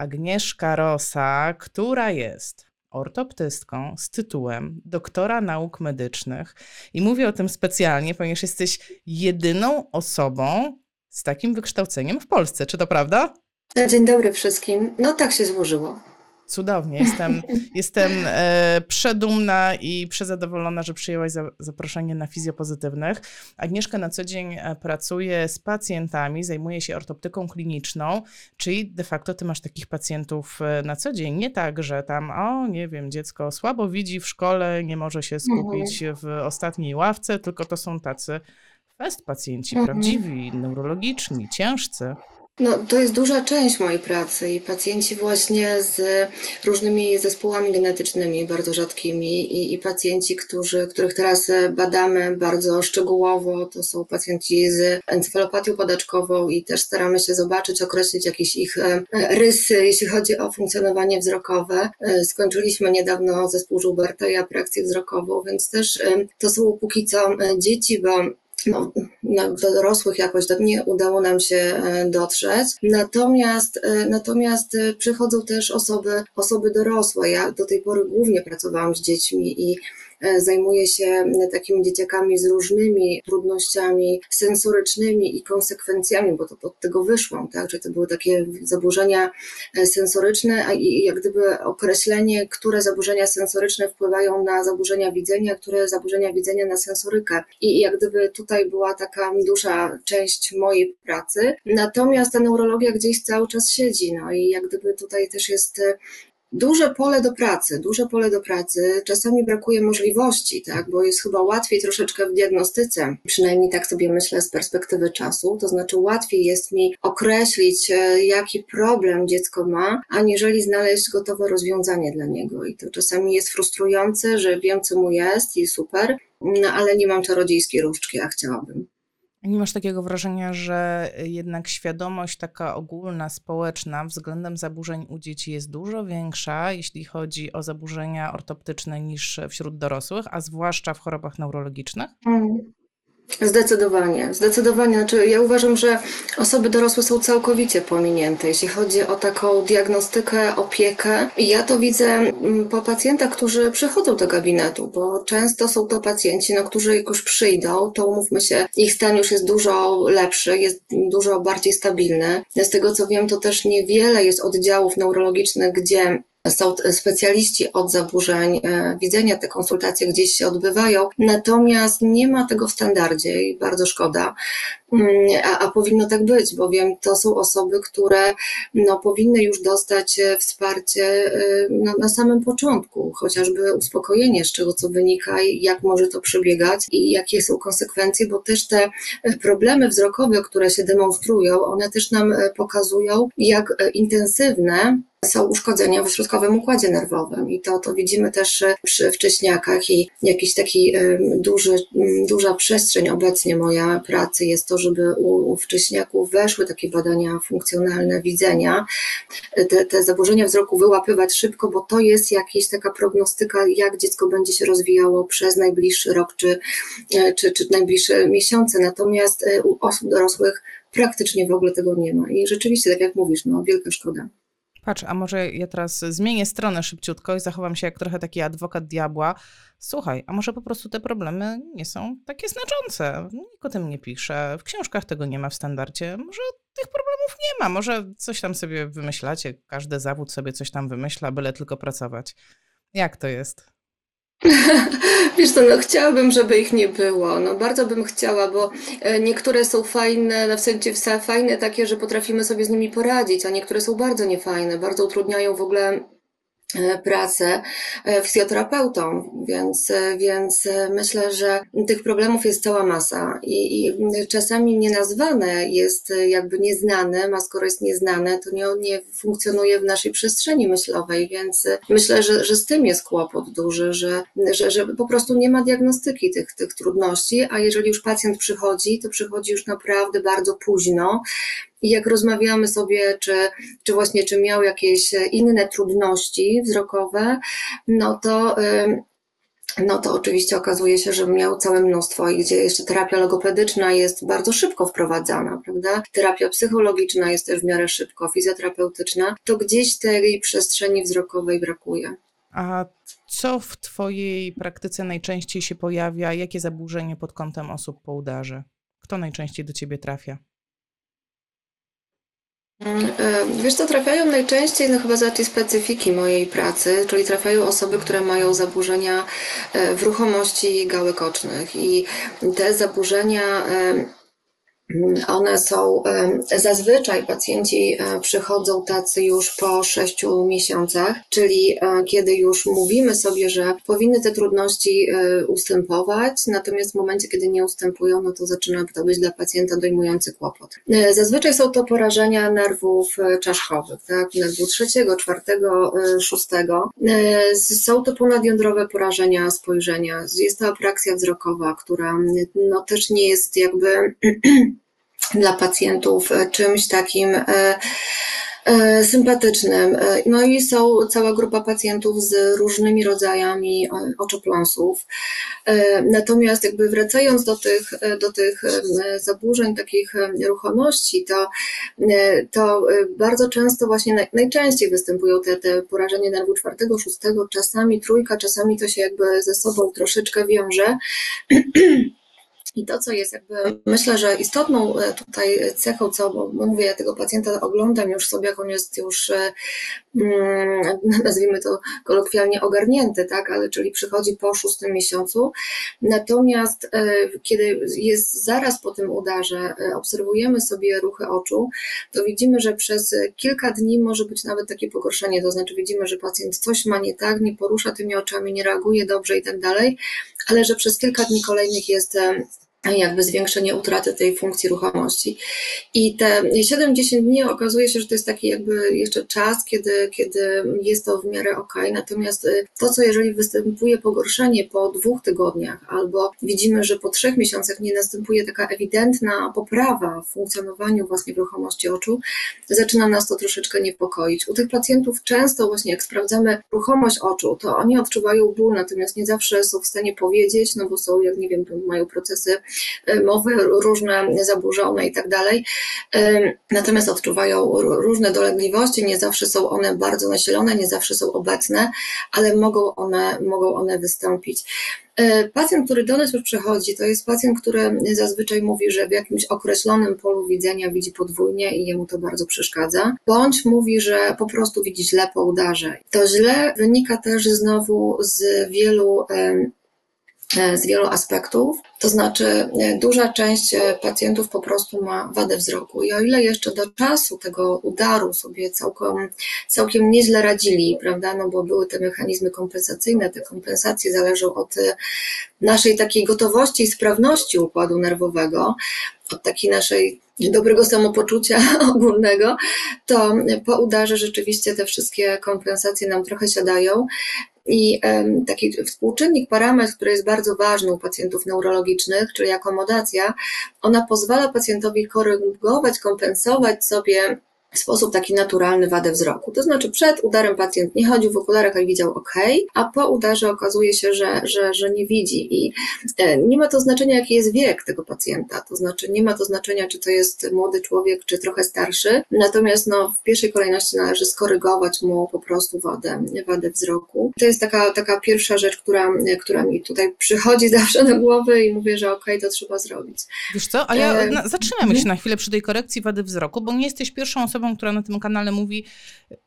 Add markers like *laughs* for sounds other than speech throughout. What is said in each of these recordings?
Agnieszka Rosa, która jest ortoptystką z tytułem doktora nauk medycznych. I mówię o tym specjalnie, ponieważ jesteś jedyną osobą z takim wykształceniem w Polsce. Czy to prawda? Dzień dobry wszystkim. No tak się złożyło. Cudownie. Jestem, *laughs* jestem e, przedumna i przezadowolona, że przyjęłaś za, zaproszenie na fizjopozytywnych. Agnieszka na co dzień e, pracuje z pacjentami, zajmuje się ortoptyką kliniczną, czyli de facto ty masz takich pacjentów e, na co dzień. Nie tak, że tam, o nie wiem, dziecko słabo widzi w szkole, nie może się skupić w ostatniej ławce, tylko to są tacy fest pacjenci, Mhm. prawdziwi, neurologiczni, ciężcy. No, to jest duża część mojej pracy i pacjenci właśnie z różnymi zespołami genetycznymi, bardzo rzadkimi i, i pacjenci, którzy, których teraz badamy bardzo szczegółowo, to są pacjenci z encefalopatią podaczkową i też staramy się zobaczyć, określić jakieś ich e, rysy, jeśli chodzi o funkcjonowanie wzrokowe. E, Skończyliśmy niedawno zespół Żuberta i aprakcję wzrokową, więc też e, to są póki co dzieci, bo no, do dorosłych jakoś tak nie udało nam się e, dotrzeć. Natomiast, e, natomiast e, przychodzą też osoby, osoby dorosłe. Ja do tej pory głównie pracowałam z dziećmi i e, zajmuję się m, takimi dzieciakami z różnymi trudnościami sensorycznymi i konsekwencjami, bo to od tego wyszłam, tak? Że to były takie zaburzenia e, sensoryczne, a i jak gdyby określenie, które zaburzenia sensoryczne wpływają na zaburzenia widzenia, które zaburzenia widzenia na sensorykę. I jak gdyby tutaj była taka duża część mojej pracy. Natomiast ta neurologia gdzieś cały czas siedzi, no i jak gdyby tutaj też jest e, duże pole do pracy, duże pole do pracy. Czasami brakuje możliwości, tak, bo jest chyba łatwiej troszeczkę w diagnostyce, przynajmniej tak sobie myślę z perspektywy czasu, to znaczy łatwiej jest mi określić, e, jaki problem dziecko ma, aniżeli znaleźć gotowe rozwiązanie dla niego. I to czasami jest frustrujące, że wiem, co mu jest i super, no ale nie mam czarodziejskiej różdżki, a chciałabym. Nie masz takiego wrażenia, że jednak świadomość taka ogólna, społeczna względem zaburzeń u dzieci jest dużo większa, jeśli chodzi o zaburzenia ortoptyczne niż wśród dorosłych, a zwłaszcza w chorobach neurologicznych? Zdecydowanie, zdecydowanie. Znaczy, ja uważam, że osoby dorosłe są całkowicie pominięte, jeśli chodzi o taką diagnostykę, opiekę. I ja to widzę mm, po pacjentach, którzy przychodzą do gabinetu, bo często są to pacjenci, no, którzy jak już przyjdą, to umówmy się, ich stan już jest dużo lepszy, jest dużo bardziej stabilny. Z tego co wiem, to też niewiele jest oddziałów neurologicznych, gdzie są specjaliści od zaburzeń e, widzenia, te konsultacje gdzieś się odbywają, natomiast nie ma tego w standardzie i bardzo szkoda. Mm, A, a powinno tak być, bowiem to są osoby, które no, powinny już dostać e, wsparcie e, no, na samym początku, chociażby uspokojenie, z czego co wynika i jak może to przebiegać i jakie są konsekwencje, bo też te problemy wzrokowe, które się demonstrują, one też nam pokazują, jak intensywne są uszkodzenia w środkowym układzie nerwowym i to, to widzimy też e, przy wcześniakach i jakiś taki e, duży, duża przestrzeń obecnie moja pracy jest to, żeby u, wcześniaków weszły takie badania funkcjonalne widzenia, e, te, te zaburzenia wzroku wyłapywać szybko, bo to jest jakaś taka prognostyka, jak dziecko będzie się rozwijało przez najbliższy rok czy, czy, czy najbliższe miesiące. Natomiast u osób dorosłych praktycznie w ogóle tego nie ma. I rzeczywiście, tak jak mówisz, no wielka szkoda. Patrz, a może ja teraz zmienię stronę szybciutko i zachowam się jak trochę taki adwokat diabła. Słuchaj, a może po prostu te problemy nie są takie znaczące? Nikt o tym nie pisze, w książkach tego nie ma w standardzie. Może tych problemów nie ma, może coś tam sobie wymyślacie, każdy zawód sobie coś tam wymyśla, byle tylko pracować. Jak to jest? *laughs* Wiesz co, no chciałabym, żeby ich nie było. No bardzo bym chciała, bo e, niektóre są fajne, no w sensie wsa- fajne takie, że potrafimy sobie z nimi poradzić, a niektóre są bardzo niefajne, bardzo utrudniają w ogóle pracę e, fizjoterapeutą, więc, e, więc e, myślę, że tych problemów jest cała masa i, i czasami nienazwane jest e, jakby nieznane, a skoro jest nieznane, to nie, nie funkcjonuje w naszej przestrzeni myślowej, więc e, myślę, że, że z tym jest kłopot duży, że, że, że po prostu nie ma diagnostyki tych, tych trudności, a jeżeli już pacjent przychodzi, to przychodzi już naprawdę bardzo późno, i jak rozmawiamy sobie, czy, czy właśnie czy miał jakieś inne trudności wzrokowe, no to no to oczywiście okazuje się, że miał całe mnóstwo i gdzie jeszcze terapia logopedyczna jest bardzo szybko wprowadzana, prawda? Terapia psychologiczna jest też w miarę szybko, fizjoterapeutyczna, to gdzieś tej przestrzeni wzrokowej brakuje. A co w Twojej praktyce najczęściej się pojawia? Jakie zaburzenie pod kątem osób po udarze? Kto najczęściej do Ciebie trafia? E, wiesz co, trafiają najczęściej, no chyba z racji specyfiki mojej pracy, czyli trafiają osoby, które mają zaburzenia e, w ruchomości gałek ocznych. I te zaburzenia one są, zazwyczaj pacjenci e, przychodzą tacy już po sześciu miesiącach, czyli e, kiedy już mówimy sobie, że powinny te trudności e, ustępować, natomiast w momencie, kiedy nie ustępują, no to zaczyna to być dla pacjenta dojmujący kłopot. Zazwyczaj są to porażenia nerwów czaszkowych, tak, nerwu trzeciego, czwartego, szóstego. Są to ponadjądrowe porażenia spojrzenia. Jest to apraksja wzrokowa, która no też nie jest jakby *clears throat* dla pacjentów e, czymś takim e, e, sympatycznym. No i są cała grupa pacjentów z różnymi rodzajami oczopląsów. Natomiast jakby wracając do tych, do tych zaburzeń, takich ruchomości, to, to bardzo często właśnie najczęściej występują te, te porażenie nerwu czwartego, szóstego, czasami trójka, czasami to się jakby ze sobą troszeczkę wiąże. *clears throat* I to, co jest jakby, myślę, że istotną e, tutaj cechą, co, mówię, ja tego pacjenta oglądam już sobie, jak on jest już, e, mm, *laughs* nazwijmy to kolokwialnie ogarnięty, tak, ale czyli przychodzi po szóstym miesiącu. Natomiast e, kiedy jest zaraz po tym udarze, obserwujemy sobie ruchy oczu, to widzimy, że przez kilka dni może być nawet takie pogorszenie, to znaczy widzimy, że pacjent coś ma nie tak, nie porusza tymi oczami, nie reaguje dobrze i tak dalej, ale że przez kilka dni kolejnych jest jakby zwiększenie utraty tej funkcji ruchomości. I te 7-10 dni okazuje się, że to jest taki jakby jeszcze czas, kiedy, kiedy jest to w miarę ok. Natomiast y, to, co jeżeli występuje pogorszenie po dwóch tygodniach, albo widzimy, że po trzech miesiącach nie następuje taka ewidentna poprawa w funkcjonowaniu właśnie w ruchomości oczu, zaczyna nas to troszeczkę niepokoić. U tych pacjentów często właśnie jak sprawdzamy ruchomość oczu, to oni odczuwają ból, natomiast nie zawsze są w stanie powiedzieć, no bo są, jak nie wiem, mają procesy mowy różne zaburzone i tak dalej. E, natomiast odczuwają różne dolegliwości, nie zawsze są one bardzo nasilone, nie zawsze są obecne, ale mogą one, mogą one wystąpić. E, pacjent, który do nas już przychodzi, to jest pacjent, który zazwyczaj mówi, że w jakimś określonym polu widzenia widzi podwójnie i jemu to bardzo przeszkadza, bądź mówi, że po prostu widzi źle po udarze. To źle wynika też znowu z wielu E, z wielu aspektów. To znaczy, e, duża część e, pacjentów po prostu ma wadę wzroku. I o ile jeszcze do czasu tego udaru sobie całkiem, całkiem nieźle radzili, prawda, no bo były te mechanizmy kompensacyjne, te kompensacje zależą od naszej takiej gotowości i sprawności układu nerwowego, od takiej naszej dobrego samopoczucia *laughs* ogólnego, to po udarze rzeczywiście te wszystkie kompensacje nam trochę siadają. I taki współczynnik, parametr, który jest bardzo ważny u pacjentów neurologicznych, czyli akomodacja, ona pozwala pacjentowi korygować, kompensować sobie w sposób taki naturalny wadę wzroku. To znaczy przed udarem pacjent nie chodził w okularach, ale widział ok, a po udarze okazuje się, że, że, że nie widzi i e, nie ma to znaczenia, jaki jest wiek tego pacjenta, to znaczy nie ma to znaczenia, czy to jest młody człowiek, czy trochę starszy, natomiast no, w pierwszej kolejności należy skorygować mu po prostu wadę, wadę wzroku. To jest taka, taka pierwsza rzecz, która, która mi tutaj przychodzi *laughs* zawsze na głowę i mówię, że ok, to trzeba zrobić. Wiesz co, a ja e, zatrzymamy się na chwilę przy tej korekcji wady wzroku, bo nie jesteś pierwszą osobą, osobą, która na tym kanale mówi: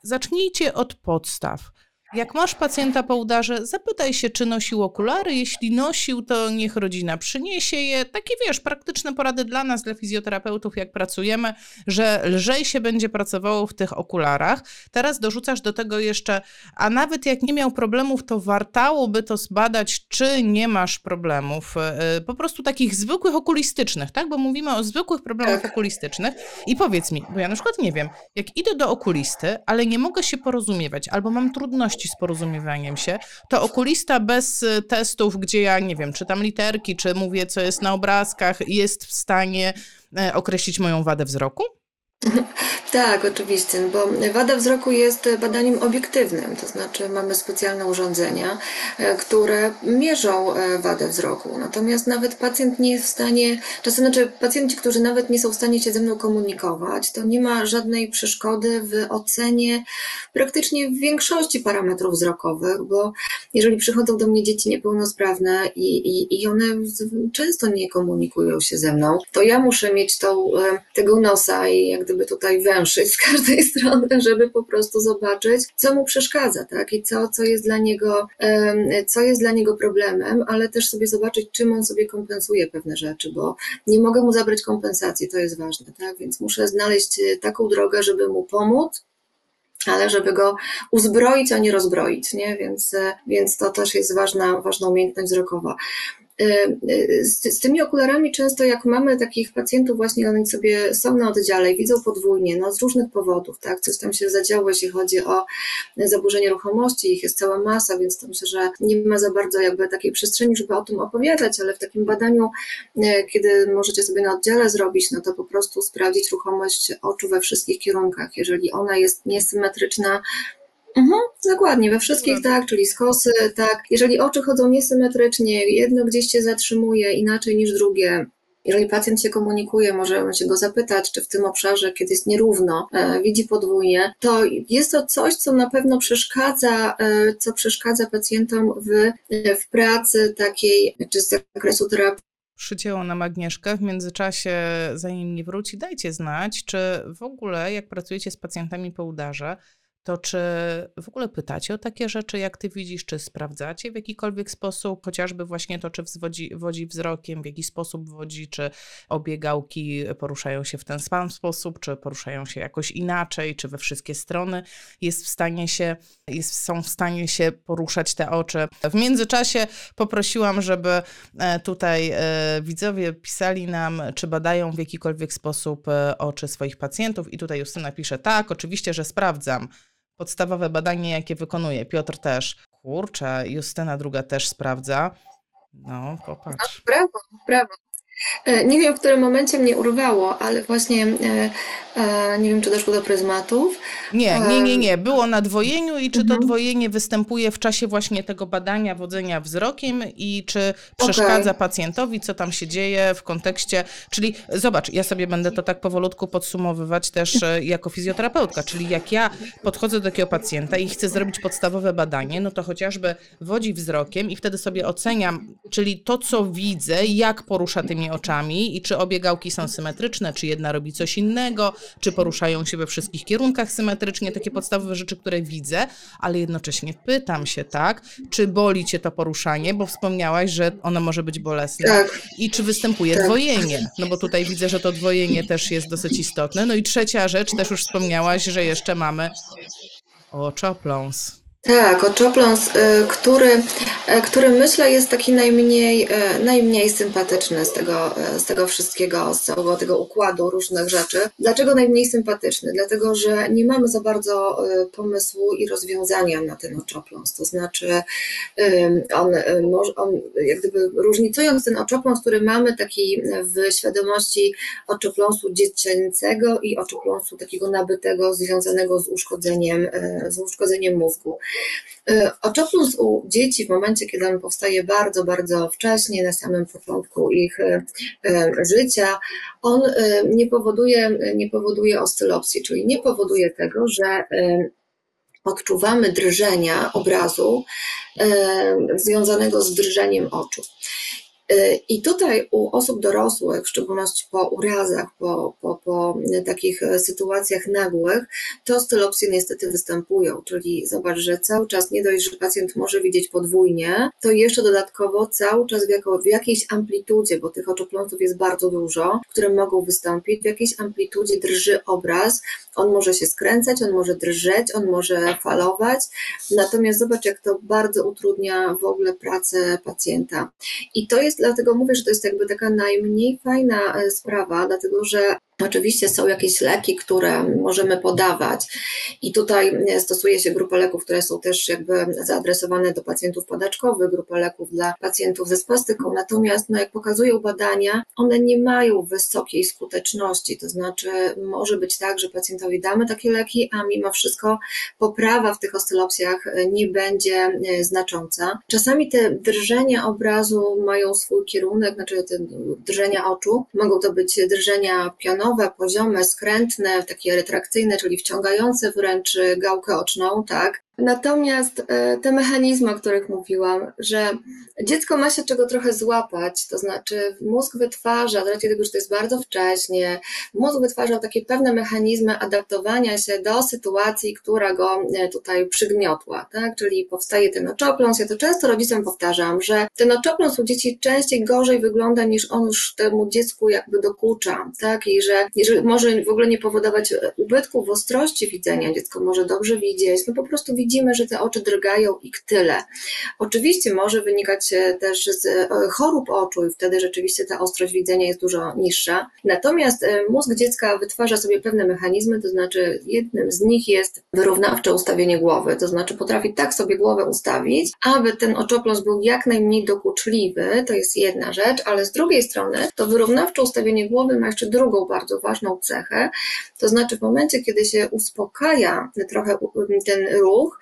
zacznijcie od podstaw. Jak masz pacjenta po udarze, zapytaj się, czy nosił okulary. Jeśli nosił, to niech rodzina przyniesie je. Takie wiesz, praktyczne porady dla nas, dla fizjoterapeutów, jak pracujemy, że lżej się będzie pracowało w tych okularach. Teraz dorzucasz do tego jeszcze, a nawet jak nie miał problemów, to wartałoby to zbadać, czy nie masz problemów. E, po prostu takich zwykłych okulistycznych, tak? Bo mówimy o zwykłych problemach tak. okulistycznych. I powiedz mi, bo ja na przykład nie wiem, jak idę do okulisty, ale nie mogę się porozumiewać, albo mam trudności z porozumiewaniem się, to okulista bez y, testów, gdzie ja nie wiem, czytam literki, czy mówię, co jest na obrazkach, jest w stanie e, określić moją wadę wzroku? Tak, oczywiście, bo wada wzroku jest badaniem obiektywnym, to znaczy mamy specjalne urządzenia, e, które mierzą e, wadę wzroku. Natomiast nawet pacjent nie jest w stanie, czasem znaczy pacjenci, którzy nawet nie są w stanie się ze mną komunikować, to nie ma żadnej przeszkody w ocenie praktycznie większości parametrów wzrokowych, bo jeżeli przychodzą do mnie dzieci niepełnosprawne i, i, i one często nie komunikują się ze mną, to ja muszę mieć tą, e, tego nosa i jak gdyby tutaj węszyć z każdej *laughs* strony, żeby po prostu zobaczyć, co mu przeszkadza, tak? I co, co jest dla niego, co jest dla niego problemem, ale też sobie zobaczyć, czym on sobie kompensuje pewne rzeczy, bo nie mogę mu zabrać kompensacji, to jest ważne, tak? Więc muszę znaleźć e, taką drogę, żeby mu pomóc, ale żeby go uzbroić, a nie rozbroić, nie? Więc, e, więc to też jest ważna, ważna umiejętność wzrokowa. Y, y, z, z, tymi okularami często jak mamy takich pacjentów właśnie, oni sobie są na oddziale i widzą podwójnie, no z różnych powodów, tak, coś tam się zadziało, jeśli chodzi o zaburzenie ruchomości, ich jest cała masa, więc to myślę, że nie ma za bardzo jakby takiej przestrzeni, żeby o tym opowiadać, ale w takim badaniu, y, kiedy możecie sobie na oddziale zrobić, no to po prostu sprawdzić ruchomość oczu we wszystkich kierunkach, jeżeli ona jest niesymetryczna, Mhm, dokładnie, we wszystkich tak, czyli skosy, tak. Jeżeli oczy chodzą niesymetrycznie, jedno gdzieś się zatrzymuje inaczej niż drugie, jeżeli pacjent się komunikuje, możemy się go zapytać, czy w tym obszarze, kiedy jest nierówno, e, widzi podwójnie, to jest to coś, co na pewno przeszkadza, e, co przeszkadza pacjentom w, e, w pracy takiej, czy z zakresu terapii przycięło nam Agnieszkę. W międzyczasie, zanim nie wróci, dajcie znać, czy w ogóle, jak pracujecie z pacjentami po udarze, to czy w ogóle pytacie o takie rzeczy, jak ty widzisz, czy sprawdzacie w jakikolwiek sposób, chociażby właśnie to, czy wzwodzi, wodzi wzrokiem, w jaki sposób wodzi, czy obie gałki poruszają się w ten sam sposób, czy poruszają się jakoś inaczej, czy we wszystkie strony jest w stanie się, jest, są w stanie się poruszać te oczy. W międzyczasie poprosiłam, żeby e, tutaj e, widzowie pisali nam, czy badają w jakikolwiek sposób e, oczy swoich pacjentów i tutaj Justyna pisze, tak, oczywiście, że sprawdzam podstawowe badanie, jakie wykonuje. Piotr też. Kurczę, Justyna druga też sprawdza. No, popatrz. Brawo, brawo. E, nie wiem, w którym momencie mnie urwało, ale właśnie e, e, nie wiem, czy doszło do pryzmatów. Nie, nie, nie, nie. Było na dwojeniu i czy to mhm. dwojenie występuje w czasie właśnie tego badania wodzenia wzrokiem i czy przeszkadza okay. pacjentowi, co tam się dzieje w kontekście, czyli zobacz, ja sobie będę to tak powolutku podsumowywać też jako fizjoterapeutka, czyli jak ja podchodzę do takiego pacjenta i chcę zrobić podstawowe badanie, no to chociażby wodzi wzrokiem i wtedy sobie oceniam, czyli to, co widzę, jak porusza tymi oczami i czy obie gałki są symetryczne, czy jedna robi coś innego, czy poruszają się we wszystkich kierunkach symetrycznie, takie podstawowe rzeczy, które widzę, ale jednocześnie pytam się, tak, czy boli cię to poruszanie, bo wspomniałaś, że ono może być bolesne tak. i czy występuje tak. dwojenie, no bo tutaj widzę, że to dwojenie też jest dosyć istotne. No i trzecia rzecz, też już wspomniałaś, że jeszcze mamy oczopląs. Tak, oczopląs, y, który, y, który myślę jest taki najmniej, y, najmniej sympatyczny z tego, z tego wszystkiego, z całego tego układu różnych rzeczy. Dlaczego najmniej sympatyczny? Dlatego, że nie mamy za bardzo pomysłu i rozwiązania na ten oczopląs. To znaczy, on, on jak gdyby różnicując ten oczopląs, który mamy taki w świadomości oczopląsu dziecięcego i oczopląsu takiego nabytego, związanego z uszkodzeniem, z uszkodzeniem mózgu. E, Oczoplus u dzieci w momencie, kiedy on powstaje bardzo, bardzo wcześnie, na samym początku ich e, e, życia, on nie powoduje, nie powoduje oscylopsji, czyli nie powoduje tego, że odczuwamy drżenia obrazu związanego z drżeniem oczu. Y, I tutaj u osób dorosłych, w szczególności po urazach, po, po, po takich e, sytuacjach nagłych, to stylopsje niestety występują. Czyli zobacz, że cały czas nie dość, że pacjent może widzieć podwójnie, to jeszcze dodatkowo cały czas w, jako, w jakiejś amplitudzie, bo tych oczopląsów jest bardzo dużo, które mogą wystąpić, w jakiejś amplitudzie drży obraz, on może się skręcać, on może drżeć, on może falować, natomiast zobacz, jak to bardzo utrudnia w ogóle pracę pacjenta. I to jest, dlatego mówię, że to jest jakby taka najmniej fajna e, sprawa, dlatego że Oczywiście są jakieś leki, które możemy podawać. I tutaj stosuje się grupę leków, które są też jakby zaadresowane do pacjentów podaczkowych, grupę leków dla pacjentów ze spastyką, natomiast no, jak pokazują badania, one nie mają wysokiej skuteczności, to znaczy może być tak, że pacjentowi damy takie leki, a mimo wszystko poprawa w tych oscylopsjach nie będzie znacząca. Czasami te drżenia obrazu mają swój kierunek, znaczy te drżenia oczu, mogą to być drżenia pionowe, poziome, skrętne, takie retrakcyjne, czyli wciągające wręcz gałkę oczną, tak? Natomiast e, te mechanizmy, o których mówiłam, że dziecko ma się czego trochę złapać, to znaczy mózg wytwarza, z racji tego, że to jest bardzo wcześnie, mózg wytwarza takie pewne mechanizmy adaptowania się do sytuacji, która go e, tutaj przygniotła, tak? Czyli powstaje ten oczopląs. Ja to często rodzicom powtarzam, że ten oczopląs u dzieci częściej gorzej wygląda niż on już temu dziecku jakby dokucza, tak? I że jeżeli może w ogóle nie powodować ubytku w ostrości widzenia, dziecko może dobrze widzieć, no po prostu widzimy, że te oczy drgają i tyle. Oczywiście może wynikać e, też z e, chorób oczu i wtedy rzeczywiście ta ostrość widzenia jest dużo niższa. Natomiast e, mózg dziecka wytwarza sobie pewne mechanizmy, to znaczy jednym z nich jest wyrównawcze ustawienie głowy, to znaczy potrafi tak sobie głowę ustawić, aby ten oczopląs był jak najmniej dokuczliwy, to jest jedna rzecz, ale z drugiej strony to wyrównawcze ustawienie głowy ma jeszcze drugą bardzo ważną cechę, to znaczy w momencie, kiedy się uspokaja trochę ten ruch,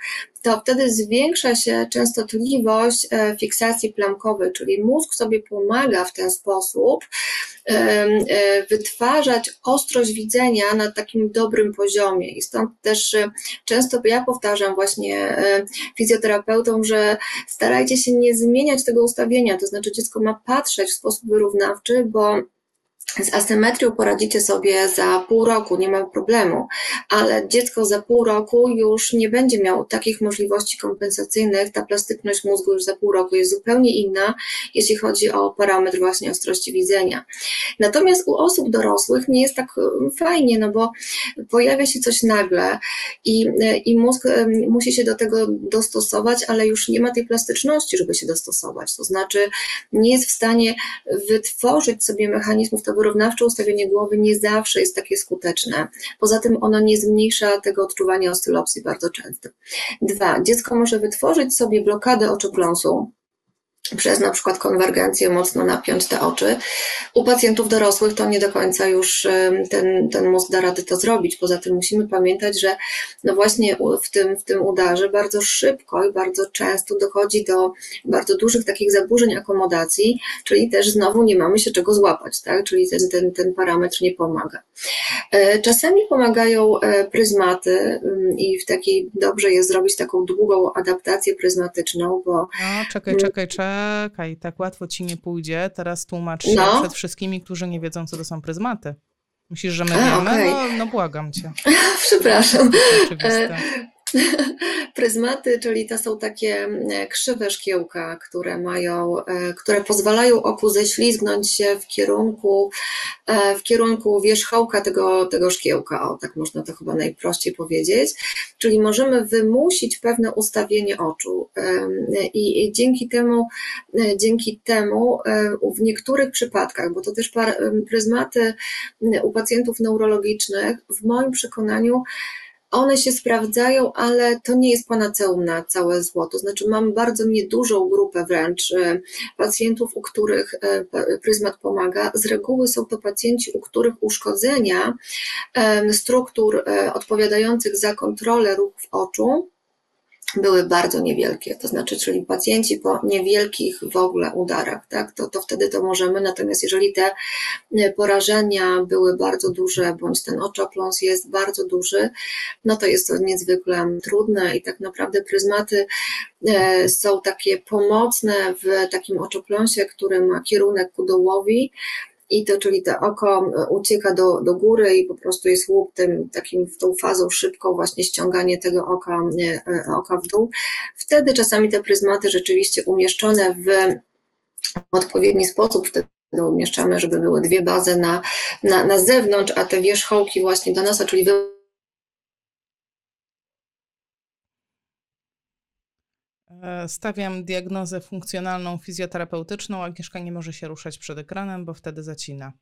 to wtedy zwiększa się częstotliwość e, fiksacji plamkowej, czyli mózg sobie pomaga w ten sposób e, wytwarzać ostrość widzenia na takim dobrym poziomie. I stąd też e, często ja powtarzam właśnie fizjoterapeutom, że starajcie się nie zmieniać tego ustawienia, to znaczy dziecko ma patrzeć w sposób wyrównawczy, bo z asymetrią poradzicie sobie za pół roku, nie ma problemu, ale dziecko za pół roku już nie będzie miało takich możliwości kompensacyjnych. Ta plastyczność mózgu już za pół roku jest zupełnie inna, jeśli chodzi o parametr właśnie ostrości widzenia. Natomiast u osób dorosłych nie jest tak um, fajnie, no bo pojawia się coś nagle i, i mózg um, musi się do tego dostosować, ale już nie ma tej plastyczności, żeby się dostosować. To znaczy nie jest w stanie wytworzyć sobie mechanizmów, to wyrównawcze ustawienie głowy nie zawsze jest takie skuteczne. Poza tym ono nie zmniejsza tego odczuwania oscylopsji bardzo często. Dwa, dziecko może wytworzyć sobie blokadę oczopląsu, przez na przykład konwergencję mocno napiąć te oczy. U pacjentów dorosłych to nie do końca już ten, ten mózg da rady to zrobić. Poza tym musimy pamiętać, że no właśnie w tym, w tym udarze bardzo szybko i bardzo często dochodzi do bardzo dużych takich zaburzeń akomodacji, czyli też znowu nie mamy się czego złapać, tak? czyli ten, ten, ten parametr nie pomaga. E, czasami pomagają e, pryzmaty i w takiej dobrze jest zrobić taką długą adaptację pryzmatyczną, bo... No, czekaj, czekaj, czekaj czekaj, tak łatwo ci nie pójdzie. Teraz tłumacz się no. przed wszystkimi, którzy nie wiedzą, co to są pryzmaty. Myślisz, że my A, wiemy? Okay. No, no błagam cię. *laughs* Przepraszam. Oczywiste. *laughs* Pryzmaty, czyli to są takie mm, krzywe szkiełka, które mają, e, które pozwalają oku ześlizgnąć się w kierunku, e, w kierunku wierzchołka tego, tego szkiełka. O, tak można to chyba najprościej powiedzieć. Czyli możemy wymusić pewne ustawienie oczu i dzięki temu, e, dzięki temu w niektórych przypadkach, bo to też pryzmaty u pacjentów neurologicznych, w moim przekonaniu one się sprawdzają, ale to nie jest panaceum na całe zło. To znaczy, mam bardzo niedużą grupę wręcz e, pacjentów, u których e, pryzmat pomaga. Z reguły są to pacjenci, u których uszkodzenia struktur e, odpowiadających za kontrolę ruchów oczu były bardzo niewielkie, to znaczy, czyli pacjenci po niewielkich w ogóle udarach, tak, to, to wtedy to możemy, natomiast jeżeli te e, porażenia były bardzo duże, bądź ten oczopląs jest bardzo duży, no to jest to niezwykle trudne i tak naprawdę pryzmaty e, są takie pomocne w takim oczopląsie, który ma kierunek ku dołowi, i to, czyli to oko e, ucieka do, do góry i po prostu jest łup tym, takim tą fazą szybką właśnie ściąganie tego oka, e, oka w dół. Wtedy czasami te pryzmaty rzeczywiście umieszczone w odpowiedni sposób, wtedy umieszczamy, żeby były dwie bazy na, na, na zewnątrz, a te wierzchołki właśnie do nosa, czyli E, stawiam diagnozę funkcjonalną fizjoterapeutyczną. Agnieszka nie może się ruszać przed ekranem, bo wtedy zacina.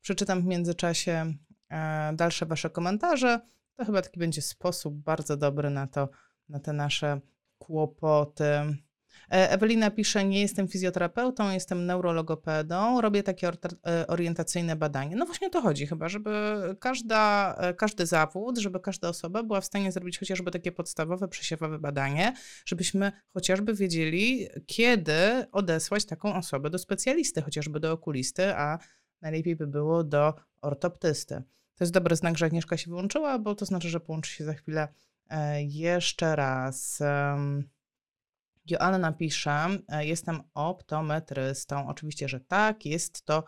Przeczytam w międzyczasie e, dalsze Wasze komentarze. To chyba taki będzie sposób bardzo dobry na to, na te nasze kłopoty. E, Ewelina pisze, nie jestem fizjoterapeutą, jestem neurologopedą, robię takie e, orientacyjne badanie. No właśnie o to chodzi chyba, żeby każda, e, każdy zawód, żeby każda osoba była w stanie zrobić chociażby takie podstawowe, przesiewowe badanie, żebyśmy chociażby wiedzieli, kiedy odesłać taką osobę do specjalisty, chociażby do okulisty, a najlepiej by było do ortoptysty. To jest dobry znak, że Agnieszka się wyłączyła, bo to znaczy, że połączy się za chwilę jeszcze raz. Em, Joanna pisze, e, jestem optometrystą. Oczywiście, że tak, jest to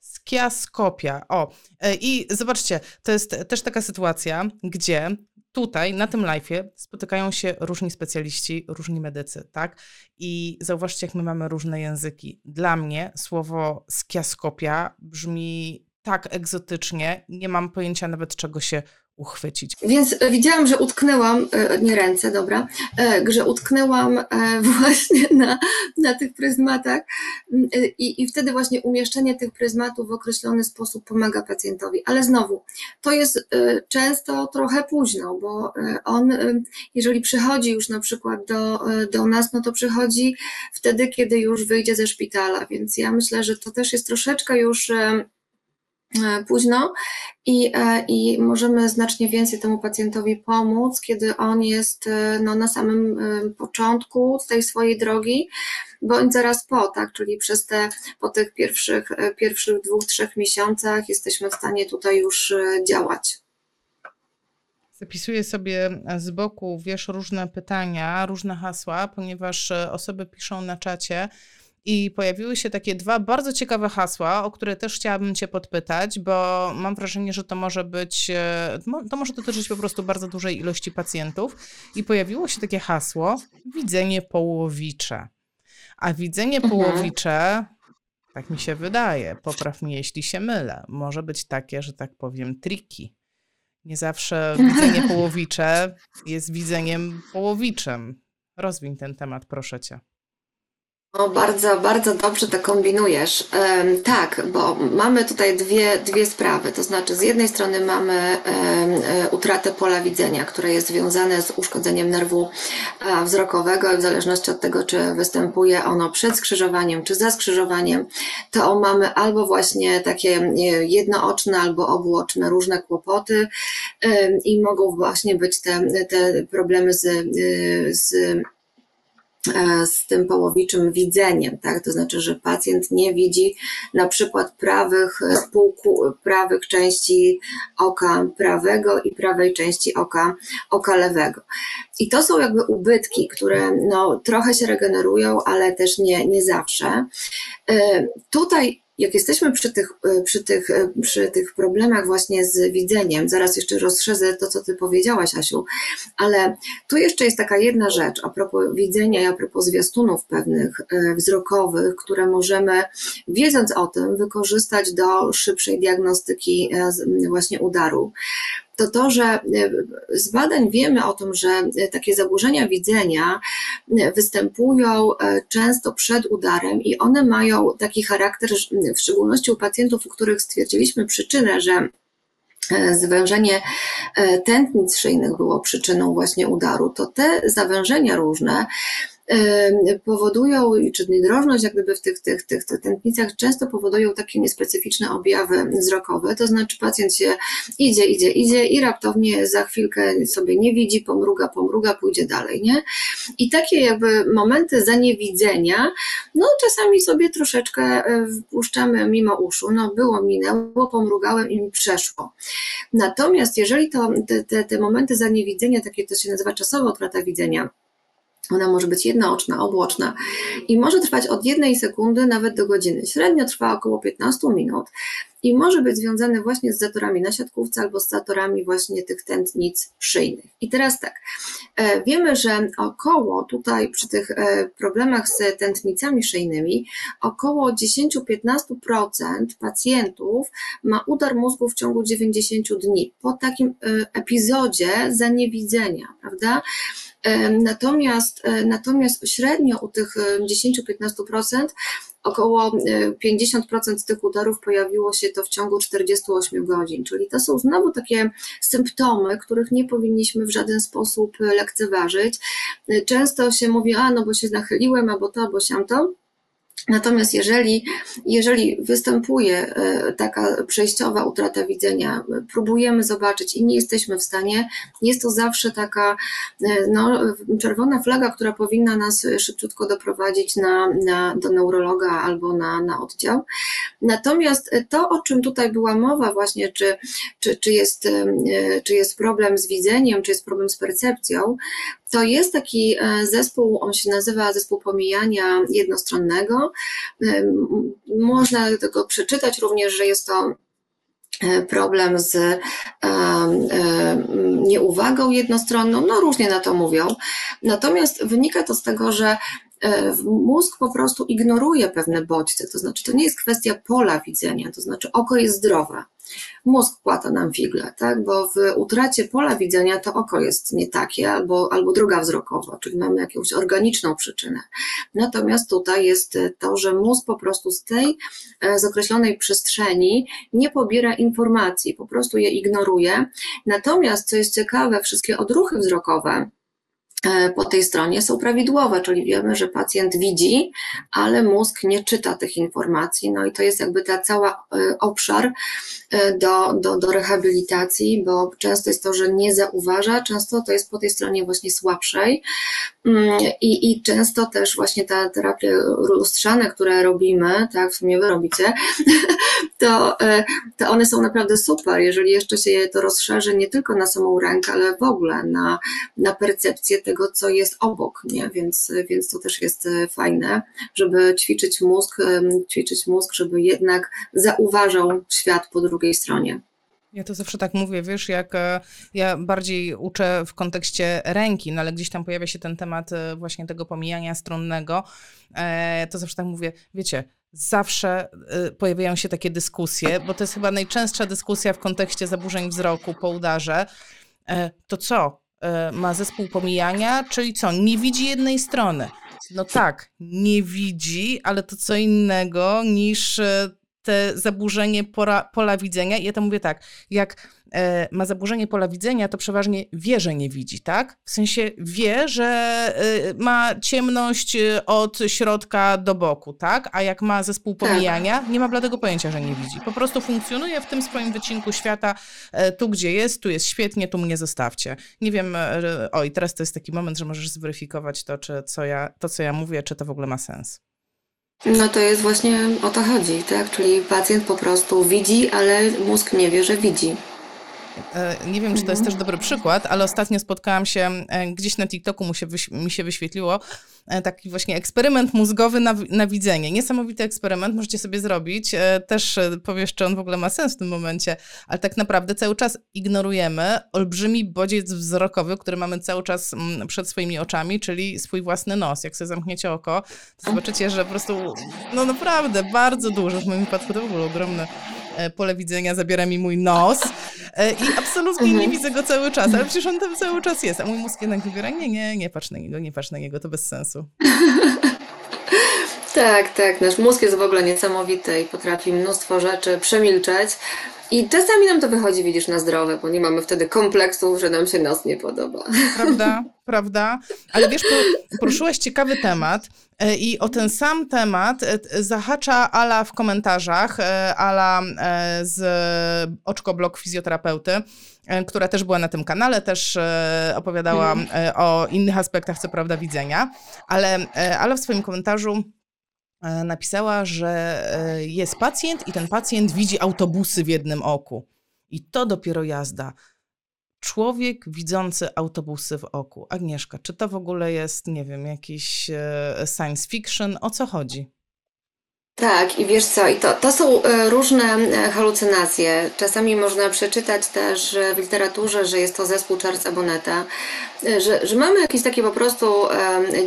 skiaskopia. O, e, i zobaczcie, to jest też taka sytuacja, gdzie tutaj na tym live'ie spotykają się różni specjaliści, różni medycy, tak? I zauważcie, jak my mamy różne języki. Dla mnie słowo skiaskopia brzmi tak egzotycznie, nie mam pojęcia nawet czego się uchwycić. Więc e, widziałam, że utknęłam, e, nie ręce, dobra, e, że utknęłam *laughs* właśnie na, na tych pryzmatach Mm, i, i wtedy właśnie umieszczenie tych pryzmatów w określony sposób pomaga pacjentowi. Ale znowu, to jest często trochę późno, bo on, jeżeli przychodzi już na przykład do, do nas, no to przychodzi wtedy, kiedy już wyjdzie ze szpitala, więc ja myślę, że to też jest troszeczkę już późno i, e, i możemy znacznie więcej temu pacjentowi pomóc, kiedy on jest e, no, na samym e, początku tej swojej drogi, bądź zaraz po, tak, czyli przez te, po tych pierwszych, e, pierwszych dwóch, trzech miesiącach jesteśmy w stanie tutaj już e, działać. Zapisuję sobie z boku, wiesz, różne pytania, różne hasła, ponieważ e, osoby piszą na czacie i pojawiły się takie dwa bardzo ciekawe hasła, o które też chciałabym Cię podpytać, bo mam wrażenie, że to może być, e, to może dotyczyć po prostu bardzo dużej ilości pacjentów. I pojawiło się takie hasło widzenie połowicze. A widzenie Mhm. połowicze, tak mi się wydaje, popraw mnie, jeśli się mylę, może być takie, że tak powiem, triki. Nie zawsze *laughs* widzenie połowicze jest widzeniem połowiczym. Rozwiń ten temat, proszę cię. No, bardzo, bardzo dobrze to kombinujesz. Tak, bo mamy tutaj dwie, dwie sprawy. To znaczy, z jednej strony mamy e, utratę pola widzenia, które jest związane z uszkodzeniem nerwu e, wzrokowego i w zależności od tego, czy występuje ono przed skrzyżowaniem, czy za skrzyżowaniem, to mamy albo właśnie takie e, jednooczne, albo obuoczne różne kłopoty i mogą właśnie być te, te problemy z, z z tym połowiczym widzeniem, tak? To znaczy, że pacjent nie widzi na przykład prawych e, półku, prawych części oka prawego i prawej części oka, oka lewego. I to są jakby ubytki, które no, trochę się regenerują, ale też nie, nie zawsze. E, Tutaj jak jesteśmy przy tych, e, przy, tych, e, przy tych problemach właśnie z widzeniem, zaraz jeszcze rozszerzę to, co Ty powiedziałaś, Asiu, ale tu jeszcze jest taka jedna rzecz a propos widzenia i a propos zwiastunów pewnych e, wzrokowych, które możemy, wiedząc o tym, wykorzystać do szybszej diagnostyki właśnie udaru. To to, że e, z badań wiemy o tym, że e, takie zaburzenia widzenia e, występują często przed udarem i one mają taki charakter, w szczególności u pacjentów, u których stwierdziliśmy przyczynę, że zwężenie tętnic szyjnych było przyczyną właśnie udaru, to te zawężenia różne powodują, czyli drożność jak gdyby w tych, tych, tych, tych tętnicach często powodują takie niespecyficzne objawy wzrokowe, to znaczy pacjent się idzie, idzie, idzie i raptownie za chwilkę sobie nie widzi, pomruga, pomruga, pójdzie dalej, nie? I takie jakby momenty zaniewidzenia, no czasami sobie troszeczkę e, wpuszczamy mimo uszu, no było, minęło, pomrugałem i mi przeszło. Natomiast jeżeli to te, te, te momenty zaniewidzenia, takie to się nazywa czasowa utrata widzenia, ona może być jednooczna, obłoczna i może trwać od jednej sekundy nawet do godziny. Średnio trwa około 15 minut i może być związane właśnie z zatorami na siatkówce albo z zatorami właśnie tych tętnic szyjnych. I teraz tak, e, wiemy, że około tutaj przy tych e, problemach z tętnicami szyjnymi około 10-15% pacjentów ma udar mózgu w ciągu 90 dni po takim e, epizodzie zaniewidzenia, prawda? E, Natomiast, e, natomiast średnio u tych e, 10-15% około e, 50% tych udarów pojawiło się to w ciągu 48 godzin, czyli to są znowu takie symptomy, których nie powinniśmy w żaden sposób lekceważyć. E, Często się mówi, a no bo się nachyliłem, albo to, albo siamto. Natomiast jeżeli, jeżeli występuje e, taka przejściowa utrata widzenia, próbujemy zobaczyć i nie jesteśmy w stanie, jest to zawsze taka e, no, czerwona flaga, która powinna nas szybciutko doprowadzić na, na, do neurologa albo na, na oddział. Natomiast to, o czym tutaj była mowa, właśnie, czy, czy, czy, jest, e, czy jest problem z widzeniem, czy jest problem z percepcją, to jest taki e, zespół, on się nazywa zespół pomijania jednostronnego. E, Można tego przeczytać również, że jest to e, problem z nieuwagą jednostronną, no różnie na to mówią. Natomiast wynika to z tego, że mózg po prostu ignoruje pewne bodźce, to znaczy to nie jest kwestia pola widzenia, to znaczy oko jest zdrowe. Mózg płata nam figle, tak? bo w utracie pola widzenia to oko jest nie takie, albo, albo droga wzrokowa, czyli mamy jakąś organiczną przyczynę. Natomiast tutaj jest to, że mózg po prostu z tej e, z określonej przestrzeni nie pobiera informacji, po prostu je ignoruje. Natomiast, co jest ciekawe, wszystkie odruchy wzrokowe, po tej stronie są prawidłowe, czyli wiemy, że pacjent widzi, ale mózg nie czyta tych informacji. No i to jest jakby ta cała e, obszar e, do, do, do rehabilitacji, bo często jest to, że nie zauważa, często to jest po tej stronie właśnie słabszej. Mm, I, I często też właśnie ta terapie lustrzane, które robimy, tak, w sumie wy robicie, *laughs* to, e, to one są naprawdę super, jeżeli jeszcze się je to rozszerzy nie tylko na samą rękę, ale w ogóle na, na percepcję tego, co jest obok, nie? Więc, więc to też jest e, fajne, żeby ćwiczyć mózg, ćwiczyć mózg, żeby jednak zauważał świat po drugiej stronie. Ja to zawsze tak mówię, wiesz, jak e, ja bardziej uczę w kontekście ręki, no ale gdzieś tam pojawia się ten temat e, właśnie tego pomijania stronnego, e, to zawsze tak mówię, wiecie, zawsze pojawiają się takie dyskusje, bo to jest chyba najczęstsza dyskusja w kontekście zaburzeń wzroku po udarze. To co? Ma zespół pomijania, czyli co? Nie widzi jednej strony. No tak, nie widzi, ale to co innego niż te zaburzenie pora, pola widzenia. I ja to mówię tak, jak e, ma zaburzenie pola widzenia, to przeważnie wie, że nie widzi, tak? W sensie wie, że e, ma ciemność e, od środka do boku, tak? A jak ma zespół Tak. pomijania, nie ma bladego pojęcia, że nie widzi. Po prostu funkcjonuje w tym swoim wycinku świata, e, tu gdzie jest, tu jest świetnie, tu mnie zostawcie. Nie wiem, e, oj, teraz to jest taki moment, że możesz zweryfikować to, czy co ja, to, co ja mówię, czy to w ogóle ma sens. No to jest właśnie o to chodzi, tak? Czyli pacjent po prostu widzi, ale mózg nie wie, że widzi. E, Nie wiem, czy to jest też dobry przykład, ale ostatnio spotkałam się e, gdzieś na TikToku, mu się mi się wyświetliło e, taki właśnie eksperyment mózgowy na, na widzenie. Niesamowity eksperyment, możecie sobie zrobić. Też powiesz, czy on w ogóle ma sens w tym momencie, ale tak naprawdę cały czas ignorujemy olbrzymi bodziec wzrokowy, który mamy cały czas mm, przed swoimi oczami, czyli swój własny nos. Jak sobie zamkniecie oko, to zobaczycie, że po prostu, no naprawdę, bardzo dużo, w moim wypadku to w ogóle ogromne pole widzenia zabiera mi mój nos e, i absolutnie nie Mhm. widzę go cały czas, ale przecież on tam cały czas jest, a mój mózg jednak wybiera, nie, nie, nie patrz na niego, nie patrz na niego, to bez sensu. *laughs* Tak, tak. Nasz mózg jest w ogóle niesamowity i potrafi mnóstwo rzeczy przemilczeć. I czasami nam to wychodzi, widzisz, na zdrowe, bo nie mamy wtedy kompleksów, że nam się nos nie podoba. Prawda, *laughs* prawda? Ale wiesz, po- poruszyłaś ciekawy temat e, i o ten sam temat e, zahacza Ala w komentarzach, e, Ala z Oczkoblog Fizjoterapeuty, która też była na tym kanale, też opowiadała e, o innych aspektach, co prawda, widzenia, ale Ala w swoim komentarzu napisała, że e, jest pacjent i ten pacjent widzi autobusy w jednym oku. I to dopiero jazda. Człowiek widzący autobusy w oku. Agnieszka, czy to w ogóle jest, nie wiem, jakiś e, science fiction? O co chodzi? Tak, i wiesz co, i to, to są e, różne e, halucynacje. Czasami można przeczytać też e, w literaturze, że jest to zespół Charlesa Bonneta, że, że mamy jakieś takie po prostu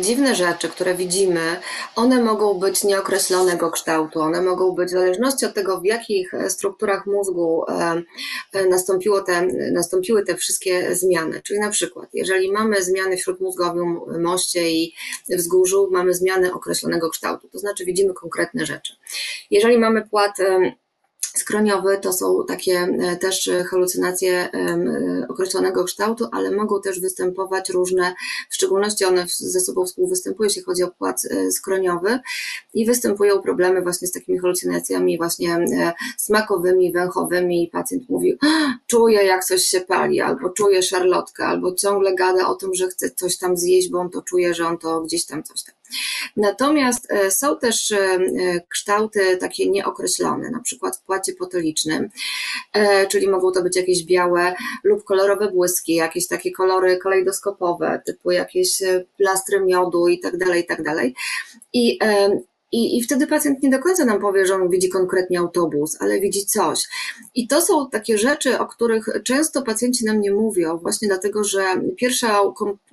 dziwne rzeczy, które widzimy. One mogą być nieokreślonego kształtu, one mogą być w zależności od tego, w jakich strukturach mózgu nastąpiło te, nastąpiły te wszystkie zmiany. Czyli na przykład, jeżeli mamy zmiany w śródmózgowym moście i wzgórzu, mamy zmiany określonego kształtu, to znaczy widzimy konkretne rzeczy rzeczy. Jeżeli mamy płat skroniowy to są takie e, też halucynacje określonego kształtu, ale mogą też występować różne, w szczególności one ze sobą współwystępują, jeśli chodzi o płat e, skroniowy i występują problemy właśnie z takimi halucynacjami właśnie e, smakowymi, węchowymi i pacjent mówi, czuję jak coś się pali, albo czuję szarlotkę, albo ciągle gada o tym, że chce coś tam zjeść, bo on to czuje, że on to gdzieś tam coś tam. Natomiast e, są też e, e, kształty takie nieokreślone, na przykład w płacie potolicznym, czyli mogą to być jakieś białe lub kolorowe błyski, jakieś takie kolory kalejdoskopowe, typu jakieś plastry miodu i tak dalej, i tak dalej. I i, I wtedy pacjent nie do końca nam powie, że on widzi konkretnie autobus, ale widzi coś. I to są takie rzeczy, o których często pacjenci nam nie mówią, właśnie dlatego, że pierwsza,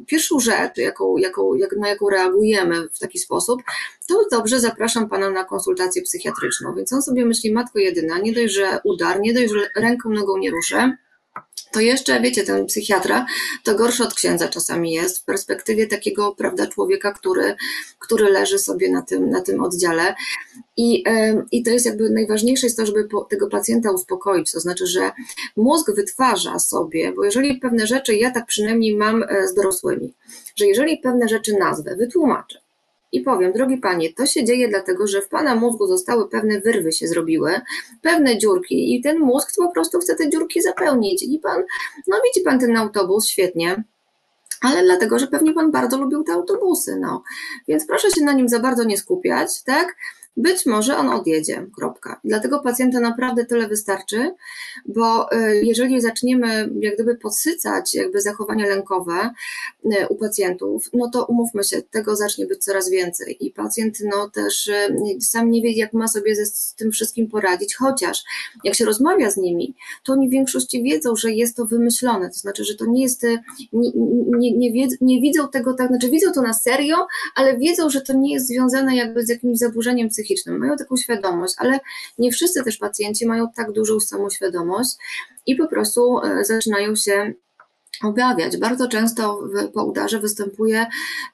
pierwszą rzecz, jaką, jaką, jak, na jaką reagujemy w taki sposób, to dobrze, zapraszam pana na konsultację psychiatryczną. Więc on sobie myśli, matko jedyna, nie dość, że udar, nie dość, że ręką, nogą nie ruszę, to jeszcze, wiecie, ten psychiatra to gorszy od księdza czasami jest w perspektywie takiego, prawda, człowieka, który, który leży sobie na tym, na tym oddziale. I, I to jest jakby najważniejsze jest to, żeby tego pacjenta uspokoić, to znaczy, że mózg wytwarza sobie, bo jeżeli pewne rzeczy, ja tak przynajmniej mam e, z dorosłymi, że jeżeli pewne rzeczy nazwę, wytłumaczę, i powiem, drogi panie, to się dzieje dlatego, że w pana mózgu zostały pewne wyrwy się zrobiły, pewne dziurki i ten mózg po prostu chce te dziurki zapełnić. I pan, no widzi pan ten autobus, świetnie, ale dlatego, że pewnie pan bardzo lubił te autobusy, no. Więc proszę się na nim za bardzo nie skupiać, tak? Być może on odjedzie, kropka. Dlatego pacjenta naprawdę tyle wystarczy, bo y, jeżeli zaczniemy jak gdyby podsycać jakby zachowania lękowe y, u pacjentów, no to umówmy się, tego zacznie być coraz więcej. I pacjent no też y, sam nie wie, jak ma sobie z tym wszystkim poradzić, chociaż jak się rozmawia z nimi, to oni w większości wiedzą, że jest to wymyślone, to znaczy, że to nie jest, nie, nie, nie, nie widzą tego tak, znaczy widzą to na serio, ale wiedzą, że to nie jest związane jakby z jakimś zaburzeniem psychicznym, psychicznym, mają taką świadomość, ale nie wszyscy też pacjenci mają tak dużą samoświadomość i po prostu e, zaczynają się objawiać. Bardzo często w, po udarze występuje,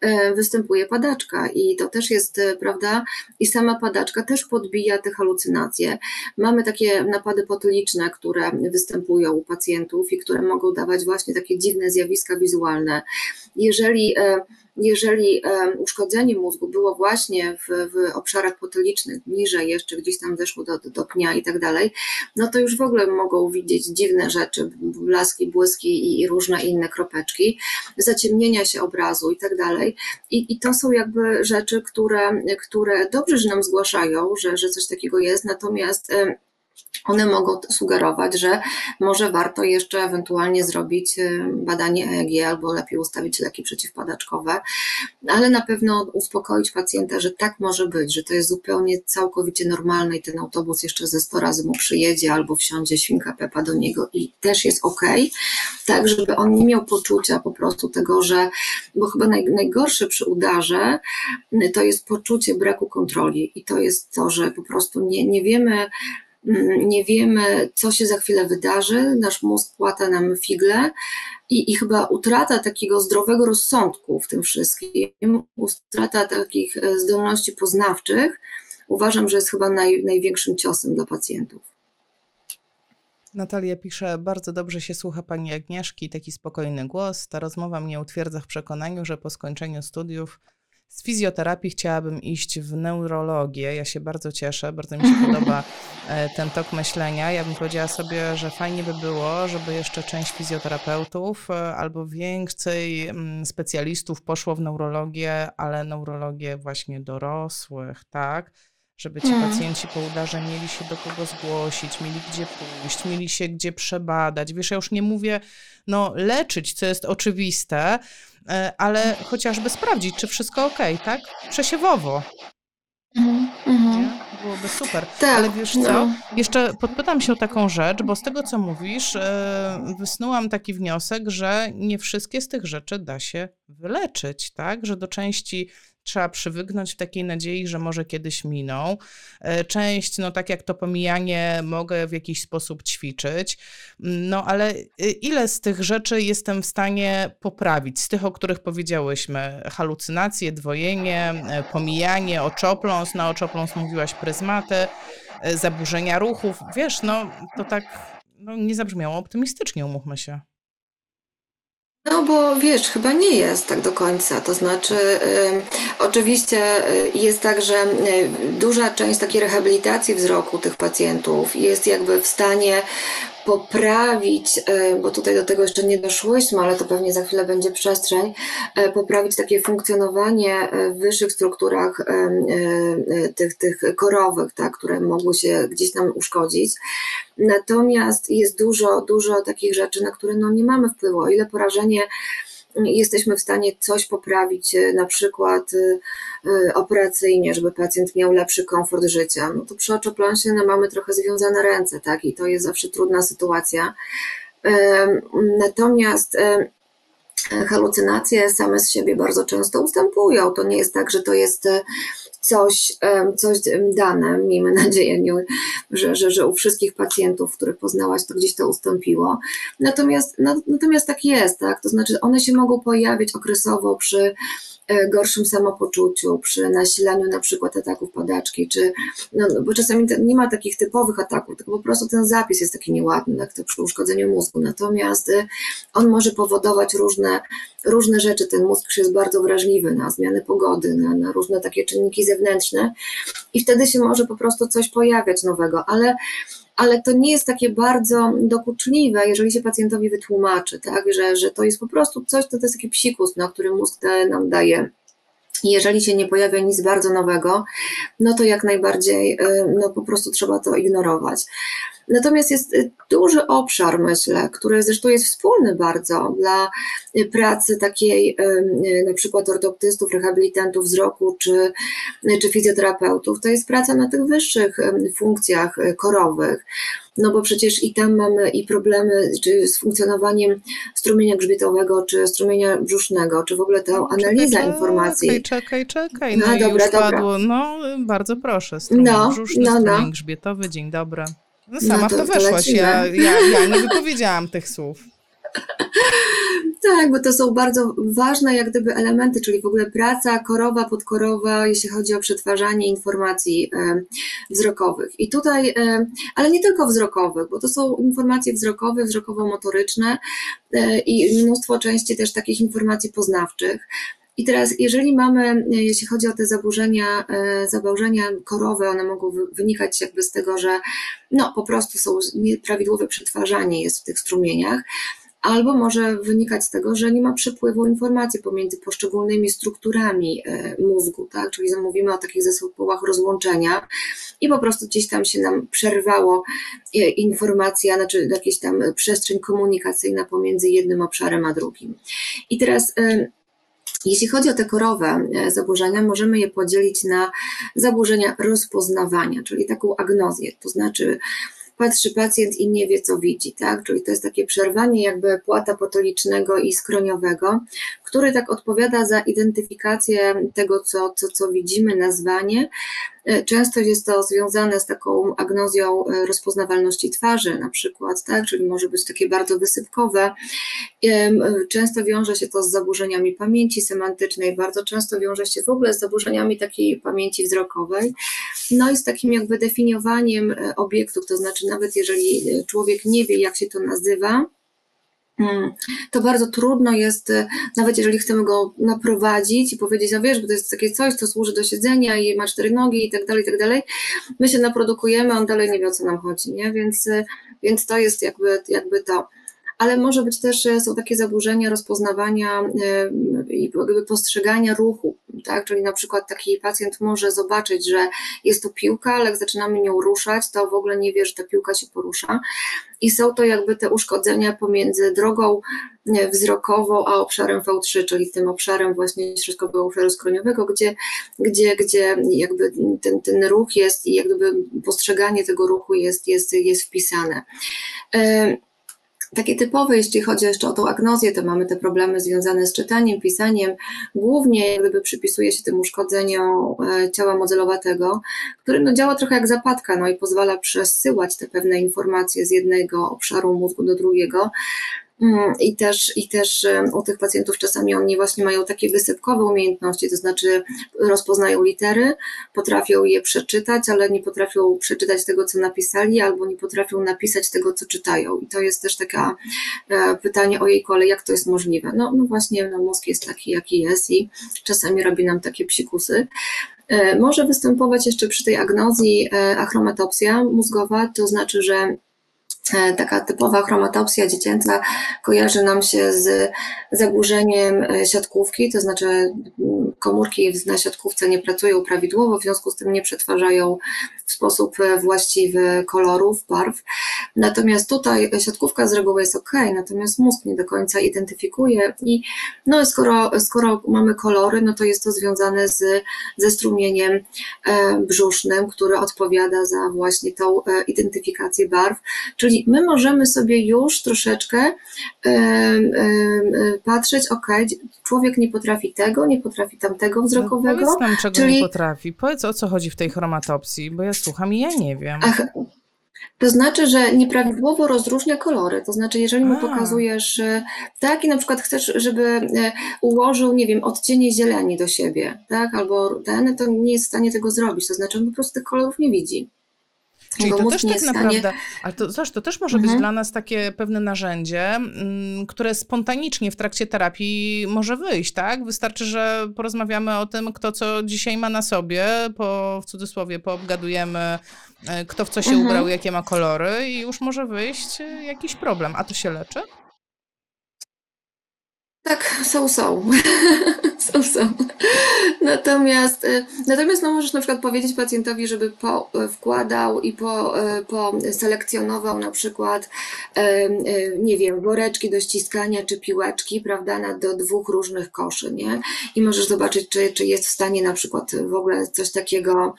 e, występuje padaczka i to też jest, e, prawda, i sama padaczka też podbija te halucynacje. Mamy takie napady potyliczne, które występują u pacjentów i które mogą dawać właśnie takie dziwne zjawiska wizualne. Jeżeli jeżeli uszkodzenie mózgu było właśnie w, w obszarach potylicznych, niżej jeszcze gdzieś tam zeszło do, do pnia i tak dalej, no to już w ogóle mogą widzieć dziwne rzeczy, blaski, błyski i, i różne inne kropeczki, zaciemnienia się obrazu i tak dalej. I, i to są jakby rzeczy, które, które dobrze, że nam zgłaszają, że, że coś takiego jest, natomiast one mogą sugerować, że może warto jeszcze ewentualnie zrobić y, badanie EEG albo lepiej ustawić leki przeciwpadaczkowe, ale na pewno uspokoić pacjenta, że tak może być, że to jest zupełnie całkowicie normalne i ten autobus jeszcze ze 100 razy mu przyjedzie albo wsiądzie świnka Pepa do niego i też jest ok, tak żeby on nie miał poczucia po prostu tego, że, bo chyba naj, najgorsze przy udarze y, to jest poczucie braku kontroli i to jest to, że po prostu nie, nie wiemy, nie wiemy, co się za chwilę wydarzy, nasz mózg płata nam figle i, i chyba utrata takiego zdrowego rozsądku w tym wszystkim, utrata takich e, zdolności poznawczych, uważam, że jest chyba naj, największym ciosem dla pacjentów. Natalia pisze, bardzo dobrze się słucha pani Agnieszki, taki spokojny głos. Ta rozmowa mnie utwierdza w przekonaniu, że po skończeniu studiów z fizjoterapii chciałabym iść w neurologię. Ja się bardzo cieszę, bardzo mi się podoba e, ten tok myślenia. Ja bym powiedziała sobie, że fajnie by było, żeby jeszcze część fizjoterapeutów e, albo więcej mm, specjalistów poszło w neurologię, ale neurologię właśnie dorosłych, tak? Żeby ci hmm. pacjenci po udarze mieli się do kogo zgłosić, mieli gdzie pójść, mieli się gdzie przebadać. Wiesz, ja już nie mówię, no, leczyć, co jest oczywiste, E, ale chociażby sprawdzić, czy wszystko ok, tak? Przesiewowo. Mhm, mhm. byłoby super. Tak, Ale wiesz no. co, jeszcze podpytam się o taką rzecz, bo z tego, co mówisz, e, wysnułam taki wniosek, że nie wszystkie z tych rzeczy da się wyleczyć, tak? Że do części trzeba przywygnąć w takiej nadziei, że może kiedyś miną. E, Część, no tak jak to pomijanie, mogę w jakiś sposób ćwiczyć. No ale y, ile z tych rzeczy jestem w stanie poprawić? Z tych, o których powiedziałyśmy, halucynacje, dwojenie, e, pomijanie, oczopląs, na oczopląs mówiłaś pryzmaty, e, zaburzenia ruchów. Wiesz, no to tak no, nie zabrzmiało optymistycznie, umówmy się. No bo wiesz, chyba nie jest tak do końca. To znaczy, oczywiście y, jest tak, że y, duża część takiej rehabilitacji wzroku tych pacjentów jest jakby w stanie poprawić, y, bo tutaj do tego jeszcze nie doszłyśmy, ale to pewnie za chwilę będzie przestrzeń, y, poprawić takie funkcjonowanie y, w wyższych strukturach tych, tych korowych, tak, które mogły się gdzieś nam uszkodzić. Natomiast jest dużo, dużo takich rzeczy, na które no nie mamy wpływu. O ile porażenie jesteśmy w stanie coś poprawić, e, na przykład y, y, operacyjnie, żeby pacjent miał lepszy komfort życia, no to przy oczopląsie no, mamy trochę związane ręce, tak, i to jest zawsze trudna sytuacja. Natomiast halucynacje same z siebie bardzo często ustępują. To nie jest tak, że to jest e, coś, coś dane. Miejmy nadzieję, że, że, że u wszystkich pacjentów, których poznałaś, to gdzieś to ustąpiło. Natomiast, no, natomiast tak jest, tak? To znaczy one się mogą pojawić okresowo przy gorszym samopoczuciu, przy nasilaniu na przykład ataków padaczki, czy, no, no, bo czasami nie ma takich typowych ataków, tylko po prostu ten zapis jest taki nieładny, jak to przy uszkodzeniu mózgu. Natomiast y, on może powodować różne, różne rzeczy. Ten mózg jest bardzo wrażliwy na zmiany pogody, na, na różne takie czynniki zewnętrzne i wtedy się może po prostu coś pojawiać nowego, ale ale to nie jest takie bardzo dokuczliwe, jeżeli się pacjentowi wytłumaczy, tak, że, że to jest po prostu coś, to, to jest taki psikus, no, który mózg nam daje. Jeżeli się nie pojawia nic bardzo nowego, no to jak najbardziej y, no, po prostu trzeba to ignorować. Natomiast jest y, duży obszar, myślę, który zresztą jest wspólny bardzo dla y, pracy takiej na przykład ortoptystów, rehabilitantów wzroku czy, czy fizjoterapeutów. To jest praca na tych wyższych funkcjach korowych. No bo przecież i tam mamy i problemy czy z funkcjonowaniem strumienia grzbietowego, czy strumienia brzusznego, czy w ogóle ta analiza czekaj, informacji. Czekaj, czekaj, czekaj. No, No dobra, już dobra. padło. No, bardzo proszę. Strumień No, brzuszny, no, no. strumień grzbietowy, dzień dobry. No No sama w to- to to weszłaś. lecimy. Ja, ja, ja nie wypowiedziałam tych słów. *laughs* Tak, bo to są bardzo ważne jak gdyby elementy, czyli w ogóle praca korowa, podkorowa, jeśli chodzi o przetwarzanie informacji wzrokowych. I tutaj, ale nie tylko wzrokowych, bo to są informacje wzrokowe, wzrokowo-motoryczne e, i mnóstwo części też takich informacji poznawczych. I teraz, jeżeli mamy, jeśli chodzi o te zaburzenia, e, zaburzenia korowe, one mogą wy- wynikać jakby z tego, że no, po prostu są nieprawidłowe przetwarzanie jest w tych strumieniach, albo może wynikać z tego, że nie ma przepływu informacji pomiędzy poszczególnymi strukturami e, mózgu, tak? Czyli mówimy o takich zespołach rozłączenia i po prostu gdzieś tam się nam przerwało e, informacja, znaczy jakaś tam przestrzeń komunikacyjna pomiędzy jednym obszarem a drugim. I teraz e, jeśli chodzi o te korowe zaburzenia, możemy je podzielić na zaburzenia rozpoznawania, czyli taką agnozję, to znaczy patrzy pacjent i nie wie, co widzi, tak? Czyli to jest takie przerwanie jakby płata potolicznego i skroniowego, który tak odpowiada za identyfikację tego, co, co, co widzimy, nazwanie. E, Często jest to związane z taką agnozją e, rozpoznawalności twarzy, na przykład, tak? Czyli może być takie bardzo wysypkowe. Em, Często wiąże się to z zaburzeniami pamięci semantycznej, bardzo często wiąże się w ogóle z zaburzeniami takiej pamięci wzrokowej. No i z takim jakby definiowaniem e, obiektów, to znaczy nawet jeżeli e, człowiek nie wie, jak się to nazywa, to bardzo trudno jest, e, nawet jeżeli chcemy go naprowadzić i powiedzieć, no wiesz, bo to jest takie coś, co służy do siedzenia i ma cztery nogi i tak dalej, i tak dalej, my się naprodukujemy, on dalej nie wie, o co nam chodzi, nie? Więc, e, więc to jest jakby, jakby to. Ale może być też, są takie zaburzenia rozpoznawania e, i postrzegania ruchu, tak? Czyli na przykład taki pacjent może zobaczyć, że jest to piłka, ale jak zaczynamy nią ruszać, to w ogóle nie wie, że ta piłka się porusza. I są to jakby te uszkodzenia pomiędzy drogą wzrokową a obszarem V3, czyli tym obszarem właśnie środkowego obszaru skroniowego, gdzie, gdzie, gdzie jakby ten, ten ruch jest i jakby postrzeganie tego ruchu jest, jest, jest wpisane. Takie typowe, jeśli chodzi jeszcze o tą agnozję, to mamy te problemy związane z czytaniem, pisaniem. Głównie gdyby przypisuje się tym uszkodzeniom e, ciała modelowatego, który no, działa trochę jak zapadka no, i pozwala przesyłać te pewne informacje z jednego obszaru mózgu do drugiego. Mm, I też, I też u tych pacjentów czasami oni właśnie mają takie wysypkowe umiejętności, to znaczy rozpoznają litery, potrafią je przeczytać, ale nie potrafią przeczytać tego, co napisali, albo nie potrafią napisać tego, co czytają. I to jest też takie pytanie o jej ale jak to jest możliwe? No, no właśnie, no mózg jest taki, jaki jest i czasami robi nam takie psikusy. E, może występować jeszcze przy tej agnozji e, achromatopsja mózgowa, to znaczy, że taka typowa chromatopsja dziecięca kojarzy nam się z zaburzeniem e, siatkówki, to znaczy mm, komórki na siatkówce nie pracują prawidłowo, w związku z tym nie przetwarzają w sposób e, właściwy kolorów, barw. Natomiast tutaj siatkówka z reguły jest ok, natomiast mózg nie do końca identyfikuje i no skoro, skoro mamy kolory, no to jest to związane z, ze strumieniem brzusznym, który odpowiada za właśnie tą identyfikację barw, czyli my możemy sobie już troszeczkę patrzeć, ok, człowiek nie potrafi tego, nie potrafi tamtego no, wzrokowego. No powiedz nam, czego czyli... nie potrafi. Powiedz, o co chodzi w tej chromatopsji, bo ja słucham i ja nie wiem. Ach, to znaczy, że nieprawidłowo rozróżnia kolory. To znaczy, jeżeli mu pokazujesz, tak, i na przykład chcesz, żeby e, ułożył, nie wiem, odcienie zieleni do siebie, tak, albo ten, to nie jest w stanie tego zrobić. To znaczy, on po prostu tych kolorów nie widzi. Czyli to też tak naprawdę, ale to, to też może mhm. być dla nas takie pewne narzędzie, mm, które spontanicznie w trakcie terapii może wyjść, tak? Wystarczy, że porozmawiamy o tym, kto co dzisiaj ma na sobie, po, w cudzysłowie poobgadujemy, e, kto w co się mhm. ubrał, jakie ma kolory i już może wyjść e, jakiś problem. A to się leczy? Tak, są, są. *laughs* są, są. Natomiast, y, natomiast no możesz na przykład powiedzieć pacjentowi, żeby po, y, wkładał i po, y, po selekcjonował na przykład, nie wiem, woreczki do ściskania czy piłeczki, prawda, na, do dwóch różnych koszy, nie? I możesz zobaczyć, czy, czy jest w stanie na przykład w ogóle coś takiego,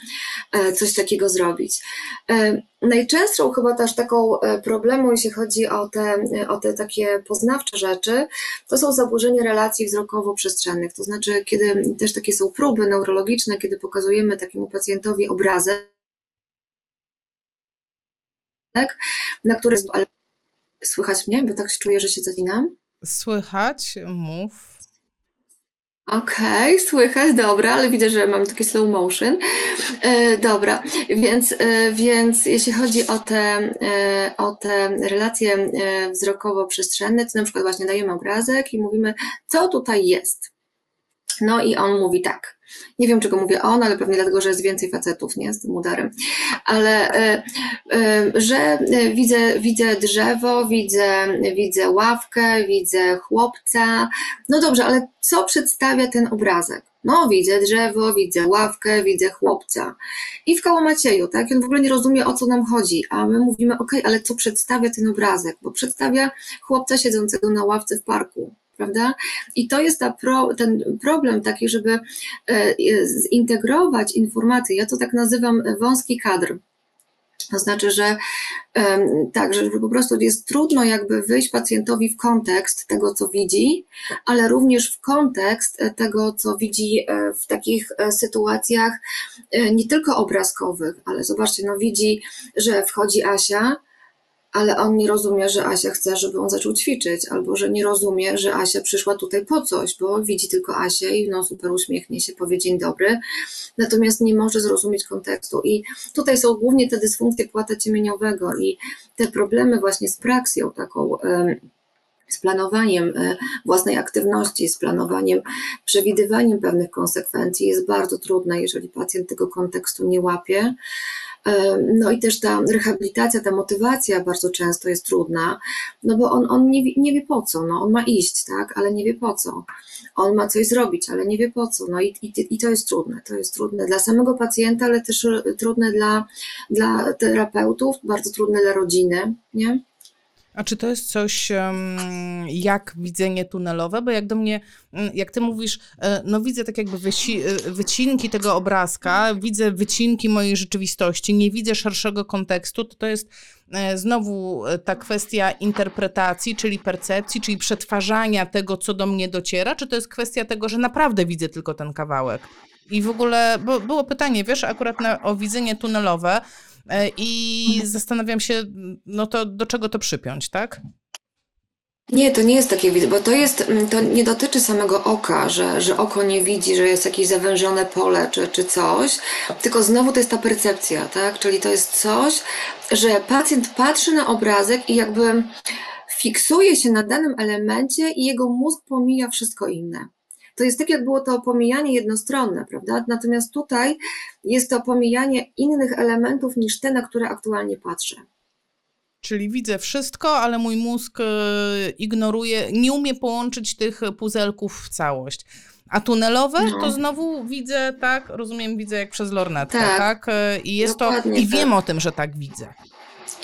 e, coś takiego zrobić. E, najczęstszą chyba też taką e, problemą, jeśli chodzi o te, o te takie poznawcze rzeczy, to są zaburzenia relacji wzrokowo-przestrzennych, to znaczy, kiedy też takie są próby neurologiczne, kiedy pokazujemy takiemu pacjentowi obrazek, na który. Ale słychać mnie, bo tak się czuję, że się zacinam. Słychać, mów. Okej, słychać, dobra, ale widzę, że mam taki slow motion. E, dobra, więc, e, więc jeśli chodzi o te, e, o te relacje wzrokowo-przestrzenne, to na przykład właśnie dajemy obrazek i mówimy, co tutaj jest. No i on mówi tak. Nie wiem, czego mówię on, ale pewnie dlatego, że jest więcej facetów, nie, z tym udarem. Ale, e, e, że e, widzę, widzę drzewo, widzę, widzę ławkę, widzę chłopca. No dobrze, ale co przedstawia ten obrazek? No, widzę drzewo, widzę ławkę, widzę chłopca. I w Kałamacieju, tak? On w ogóle nie rozumie, o co nam chodzi, a my mówimy, ok, ale co przedstawia ten obrazek? Bo przedstawia chłopca siedzącego na ławce w parku prawda? I to jest pro, ten problem taki, żeby e, zintegrować informacje. Ja to tak nazywam wąski kadr. To znaczy, że tak, że po prostu jest trudno jakby wyjść pacjentowi w kontekst tego, co widzi, ale również w kontekst e, tego, co widzi e, w takich sytuacjach nie tylko obrazkowych, ale zobaczcie, no widzi, że wchodzi Asia, ale on nie rozumie, że Asia chce, żeby on zaczął ćwiczyć, albo że nie rozumie, że Asia przyszła tutaj po coś, bo widzi tylko Asię i no super uśmiechnie się, powie dzień dobry, natomiast nie może zrozumieć kontekstu. I tutaj są głównie te dysfunkcje płata ciemieniowego i te problemy właśnie z praksją taką z planowaniem e, własnej aktywności, z planowaniem, przewidywaniem pewnych konsekwencji jest bardzo trudne, jeżeli pacjent tego kontekstu nie łapie. E, No i też ta rehabilitacja, ta motywacja bardzo często jest trudna, no bo on, on nie, nie wie po co, no on ma iść, tak, ale nie wie po co. On ma coś zrobić, ale nie wie po co. No i, i, i to jest trudne. To jest trudne dla samego pacjenta, ale też e, trudne dla, dla terapeutów, bardzo trudne dla rodziny, nie? A czy to jest coś jak widzenie tunelowe? Bo jak do mnie, mm, jak ty mówisz, e, no widzę tak jakby wyci e, wycinki tego obrazka, widzę wycinki mojej rzeczywistości, nie widzę szerszego kontekstu, to to jest e, znowu ta kwestia interpretacji, czyli percepcji, czyli przetwarzania tego, co do mnie dociera, czy to jest kwestia tego, że naprawdę widzę tylko ten kawałek? I w ogóle, bo było pytanie, wiesz, akurat na, o widzenie tunelowe, I zastanawiam się, no to do czego to przypiąć, tak? Nie, to nie jest takie bo to jest, mm, to nie dotyczy samego oka, że, że oko nie widzi, że jest jakieś zawężone pole czy, czy coś, tylko znowu to jest ta percepcja, tak? Czyli to jest coś, że pacjent patrzy na obrazek i jakby fiksuje się na danym elemencie i jego mózg pomija wszystko inne. To jest tak, jak było to pomijanie jednostronne, prawda? Natomiast tutaj jest to pomijanie innych elementów niż te, na które aktualnie patrzę. Czyli widzę wszystko, ale mój mózg e, ignoruje, nie umie połączyć tych puzelków w całość. A tunelowe No. to znowu widzę, tak, rozumiem, widzę jak przez lornetkę, tak? Tak. E, I jest to, Dokładnie i wiem tak. o tym, że tak widzę.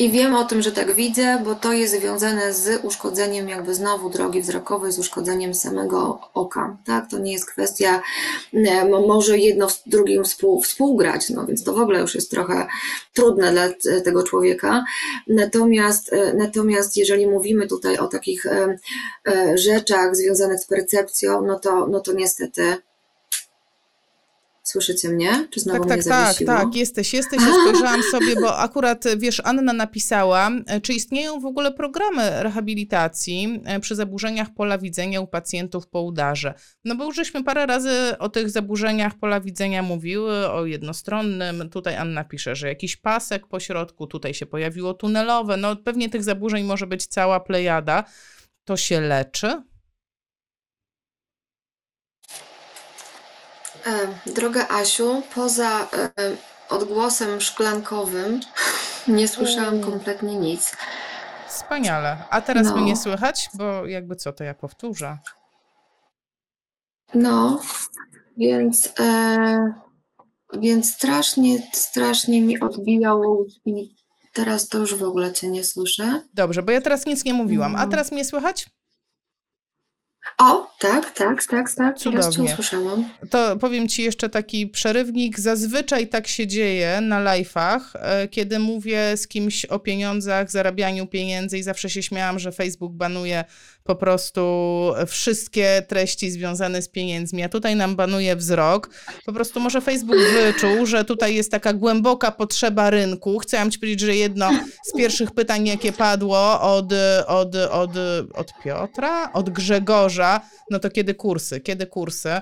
I wiem o tym, że tak widzę, bo to jest związane z uszkodzeniem jakby znowu drogi wzrokowej, z uszkodzeniem samego oka, tak? To nie jest kwestia, e, mo- może jedno z drugim współ, współgrać, no więc to w ogóle już jest trochę trudne dla t- tego człowieka. Natomiast, e, natomiast jeżeli mówimy tutaj o takich e, e, rzeczach związanych z percepcją, no to, no to niestety Słyszycie mnie? Czy znowu Tak, mnie tak, tak, zawiesiło? tak, jesteś, jesteś, ja spojrzałam sobie, bo akurat, wiesz, Anna napisała, e, czy istnieją w ogóle programy rehabilitacji e, przy zaburzeniach pola widzenia u pacjentów po udarze? No bo już żeśmy parę razy o tych zaburzeniach pola widzenia mówiły, o jednostronnym, tutaj Anna pisze, że jakiś pasek po środku, tutaj się pojawiło tunelowe, no pewnie tych zaburzeń może być cała plejada. To się leczy? E, Droga Asiu, poza e, odgłosem szklankowym *laughs* nie słyszałam Mm. kompletnie nic. Wspaniale. A teraz No. mnie nie słychać? Bo jakby co, to ja powtórzę. No, więc, e, więc strasznie, strasznie mi odbijało i teraz to już w ogóle Cię nie słyszę. Dobrze, bo ja teraz nic nie mówiłam. A No. teraz mnie słychać? O, tak, tak, tak, tak, teraz Cię Cudownie. usłyszałam. To powiem Ci jeszcze taki przerywnik. Zazwyczaj tak się dzieje na live'ach, e, kiedy mówię z kimś o pieniądzach, zarabianiu pieniędzy i zawsze się śmiałam, że Facebook banuje po prostu wszystkie treści związane z pieniędzmi, a tutaj nam banuje wzrok. Po prostu może Facebook wyczuł, że tutaj jest taka głęboka potrzeba rynku. Chciałam Ci powiedzieć, że jedno z pierwszych pytań, jakie padło od, od, od, od Piotra, od Grzegorza, no to kiedy kursy, kiedy kursy?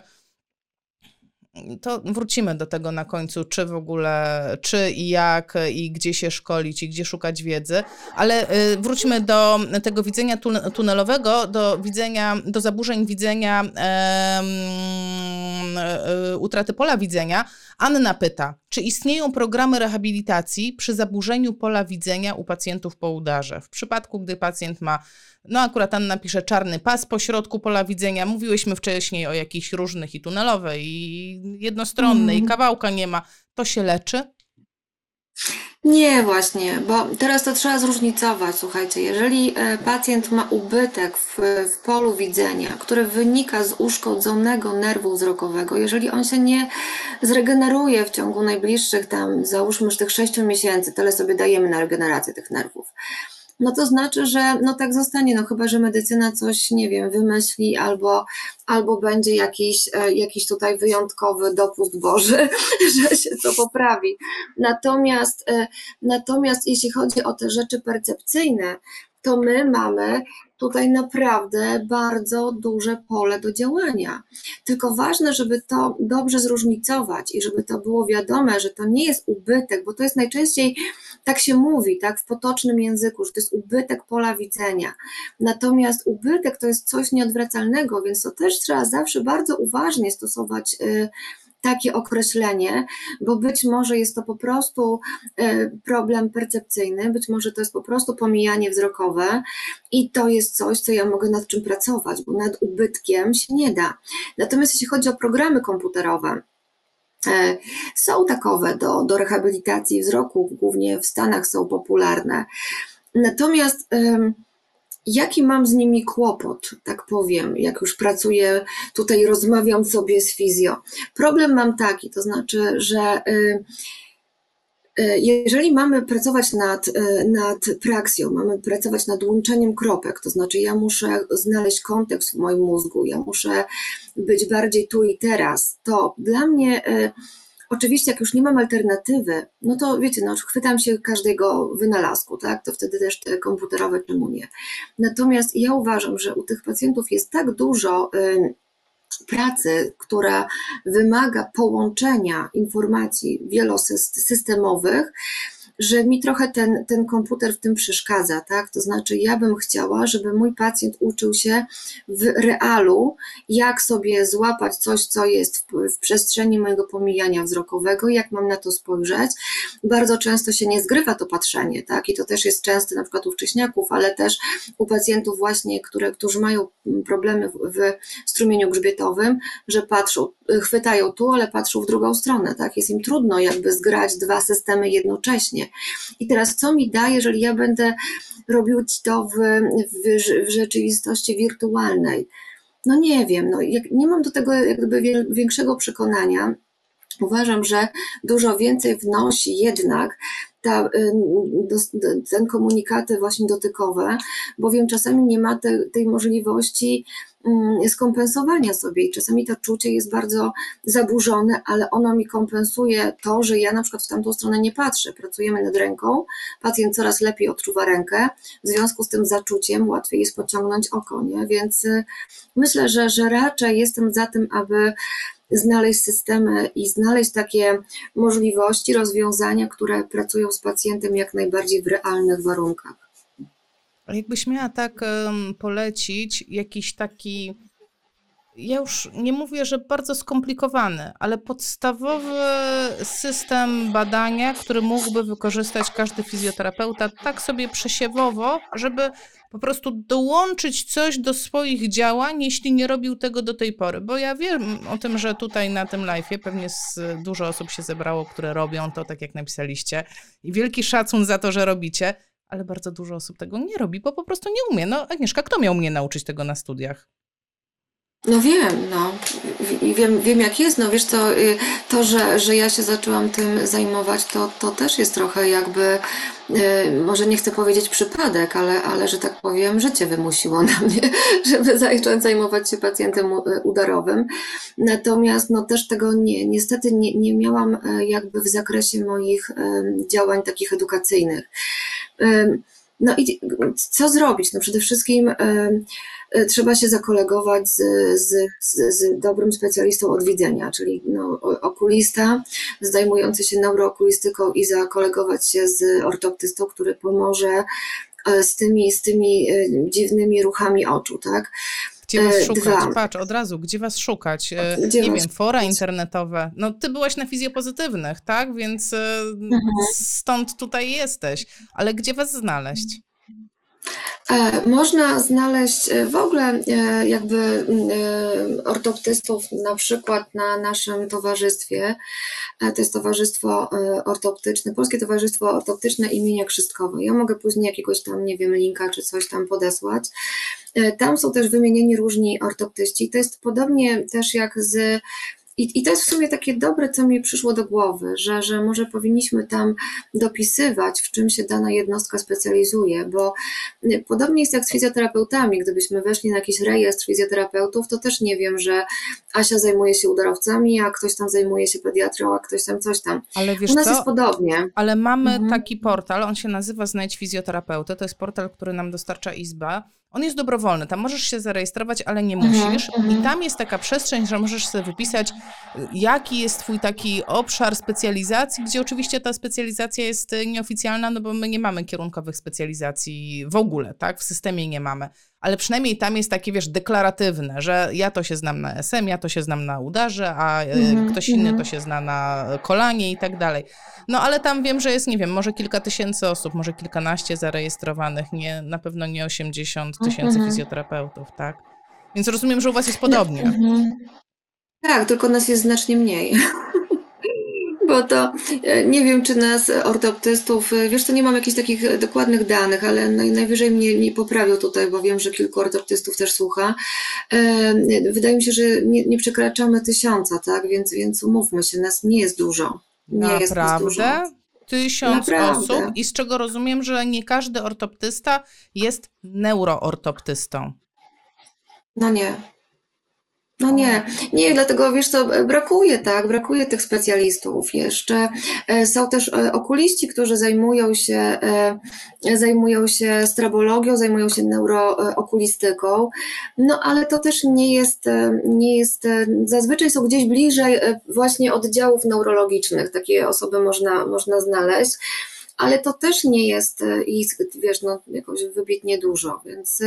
To wrócimy do tego na końcu, czy w ogóle, czy i jak, i gdzie się szkolić, i gdzie szukać wiedzy. Ale y, wróćmy do tego widzenia tun- tunelowego, do widzenia, do zaburzeń widzenia, y, utraty pola widzenia. Anna pyta, czy istnieją programy rehabilitacji przy zaburzeniu pola widzenia u pacjentów po udarze? W przypadku, gdy pacjent ma, no akurat Anna pisze czarny pas po środku pola widzenia. Mówiłyśmy wcześniej o jakichś różnych i tunelowej, i jednostronnej, i Mhm. kawałka nie ma. To się leczy? Nie, właśnie, bo teraz to trzeba zróżnicować. Słuchajcie, jeżeli e, pacjent ma ubytek w, w polu widzenia, który wynika z uszkodzonego nerwu wzrokowego, jeżeli on się nie zregeneruje w ciągu najbliższych tam, załóżmy, że tych 6 miesięcy, tyle sobie dajemy na regenerację tych nerwów. No to znaczy, że no tak zostanie, no chyba, że medycyna coś, nie wiem, wymyśli albo, albo będzie jakiś, e, jakiś tutaj wyjątkowy dopust Boży, *laughs* że się to poprawi. Natomiast, e, natomiast jeśli chodzi o te rzeczy percepcyjne, to my mamy tutaj naprawdę bardzo duże pole do działania. Tylko ważne, żeby to dobrze zróżnicować i żeby to było wiadome, że to nie jest ubytek, bo to jest najczęściej, tak się mówi, tak, w potocznym języku, że to jest ubytek pola widzenia. Natomiast ubytek to jest coś nieodwracalnego, więc to też trzeba zawsze bardzo uważnie stosować y, takie określenie, bo być może jest to po prostu e, problem percepcyjny, być może to jest po prostu pomijanie wzrokowe i to jest coś, co ja mogę nad czym pracować, bo nad ubytkiem się nie da. Natomiast jeśli chodzi o programy komputerowe, e, są takowe do, do rehabilitacji wzroku, głównie w Stanach są popularne. Natomiast jaki mam z nimi kłopot, tak powiem, jak już pracuję tutaj, rozmawiam sobie z fizjo. Problem mam taki, to znaczy, że y, y, jeżeli mamy pracować nad, y, nad praksją, mamy pracować nad łączeniem kropek, to znaczy ja muszę znaleźć kontekst w moim mózgu, ja muszę być bardziej tu i teraz, to dla mnie Oczywiście, jak już nie mam alternatywy, no to wiecie, no, chwytam się każdego wynalazku, tak? To wtedy też te komputerowe, czemu nie? Natomiast ja uważam, że u tych pacjentów jest tak dużo y, pracy, która wymaga połączenia informacji wielosystemowych, że mi trochę ten, ten komputer w tym przeszkadza, tak? To znaczy, ja bym chciała, żeby mój pacjent uczył się w realu, jak sobie złapać coś, co jest w, w przestrzeni mojego pomijania wzrokowego, jak mam na to spojrzeć. Bardzo często się nie zgrywa to patrzenie, tak? I to też jest częste na przykład u wcześniaków, ale też u pacjentów właśnie, które, którzy mają problemy w, w strumieniu grzbietowym, że patrzą, chwytają tu, ale patrzą w drugą stronę, tak? Jest im trudno jakby zgrać dwa systemy jednocześnie. I teraz co mi da, jeżeli ja będę robił to w, w, w rzeczywistości wirtualnej? No nie wiem, no, nie mam do tego jakby większego przekonania. Uważam, że dużo więcej wnosi jednak ta, ten komunikaty właśnie dotykowe, bowiem czasami nie ma te, tej możliwości Mm, skompensowania sobie i czasami to czucie jest bardzo zaburzone, ale ono mi kompensuje to, że ja na przykład w tamtą stronę nie patrzę. Pracujemy nad ręką, pacjent coraz lepiej odczuwa rękę, w związku z tym zaczuciem łatwiej jest pociągnąć oko, nie? więc y, myślę, że, że raczej jestem za tym, aby znaleźć systemy i znaleźć takie możliwości, rozwiązania, które pracują z pacjentem jak najbardziej w realnych warunkach. Jakbyś miała tak polecić jakiś taki, ja już nie mówię, że bardzo skomplikowany, ale podstawowy system badania, który mógłby wykorzystać każdy fizjoterapeuta tak sobie przesiewowo, żeby po prostu dołączyć coś do swoich działań, jeśli nie robił tego do tej pory. Bo ja wiem o tym, że tutaj na tym live'ie pewnie dużo osób się zebrało, które robią to, tak jak napisaliście. I wielki szacun za to, że robicie ale bardzo dużo osób tego nie robi, bo po prostu nie umie. No Agnieszka, kto miał mnie nauczyć tego na studiach? No wiem, no i wiem, wiem jak jest, no wiesz co, y, to, że, że ja się zaczęłam tym zajmować, to, to też jest trochę jakby, y, może nie chcę powiedzieć przypadek, ale, ale że tak powiem, życie wymusiło na mnie, *laughs* żeby zacząć zajmować się pacjentem y, udarowym. Natomiast no też tego nie, niestety nie, nie miałam jakby w zakresie moich działań takich edukacyjnych. No i co zrobić? No przede wszystkim trzeba się zakolegować z, z, z, z dobrym specjalistą od widzenia, czyli no, okulista zajmujący się neurookulistyką i zakolegować się z ortoptystą, który pomoże e, z tymi, z tymi e, dziwnymi ruchami oczu, tak? Gdzie was szukać? Dwa. Patrz, od razu, gdzie was szukać? Gdzie nie wiem, fora szukać? internetowe. No ty byłaś na fizjopozytywnych, tak? Więc mhm. stąd tutaj jesteś. Ale gdzie was znaleźć? E, można znaleźć e, w ogóle e, jakby ortoptystów na przykład na naszym towarzystwie. To jest Towarzystwo Ortoptyczne, Polskie Towarzystwo Ortoptyczne imienia Krzystkowa. Ja mogę później jakiegoś tam, nie wiem, linka czy coś tam podesłać. Tam są też wymienieni różni ortoptyści. To jest podobnie też jak z i, I to jest w sumie takie dobre, co mi przyszło do głowy, że, że może powinniśmy tam dopisywać, w czym się dana jednostka specjalizuje, bo y, podobnie jest jak z fizjoterapeutami. Gdybyśmy weszli na jakiś rejestr fizjoterapeutów, to też nie wiem, że Asia zajmuje się udarowcami, a ktoś tam zajmuje się pediatrą, a ktoś tam coś tam. Ale wiesz U nas co? jest podobnie. Ale mamy mhm. taki portal, on się nazywa Znajdź Fizjoterapeutę. To jest portal, który nam dostarcza Izba. On jest dobrowolny, tam możesz się zarejestrować, ale nie mhm, musisz. I mhm. tam jest taka przestrzeń, że możesz sobie wypisać jaki jest twój taki obszar specjalizacji, gdzie oczywiście ta specjalizacja jest y, nieoficjalna, no bo my nie mamy kierunkowych specjalizacji w ogóle, tak? W systemie nie mamy. Ale przynajmniej tam jest takie, wiesz, deklaratywne, że ja to się znam na SM, ja to się znam na udarze, a Mhm, ktoś inny mhm. to się zna na kolanie i tak dalej. No ale tam wiem, że jest, nie wiem, może kilka tysięcy osób, może kilkanaście zarejestrowanych, nie, na pewno nie 80 tysięcy Mhm. fizjoterapeutów, tak? Więc rozumiem, że u was jest podobnie. Mhm. Tak, tylko nas jest znacznie mniej. *laughs* Bo to e, nie wiem, czy nas e, ortoptystów, e, wiesz, to nie mam jakichś takich dokładnych danych, ale naj, najwyżej mnie, mnie poprawią tutaj, bo wiem, że kilku ortoptystów też słucha. Wydaje mi się, że nie, nie przekraczamy tysiąca, tak? Więc, więc umówmy się, nas nie jest dużo. Nie jest nas dużo. Naprawdę? Tysiąc Naprawdę. osób i z czego rozumiem, że nie każdy ortoptysta jest neuroortoptystą. No nie. No nie, nie, dlatego wiesz co, brakuje, tak, brakuje tych specjalistów jeszcze. E, Są też e, okuliści, którzy zajmują się, e, zajmują się strabologią, zajmują się neurookulistyką, no ale to też nie jest, nie jest, zazwyczaj są gdzieś bliżej właśnie oddziałów neurologicznych, takie osoby można, można znaleźć. Ale to też nie jest ich, wiesz, no, jakoś wybitnie dużo, więc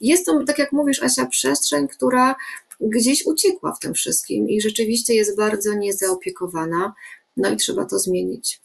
jest to, tak jak mówisz, Asia, przestrzeń, która gdzieś uciekła w tym wszystkim i rzeczywiście jest bardzo niezaopiekowana. No i trzeba to zmienić.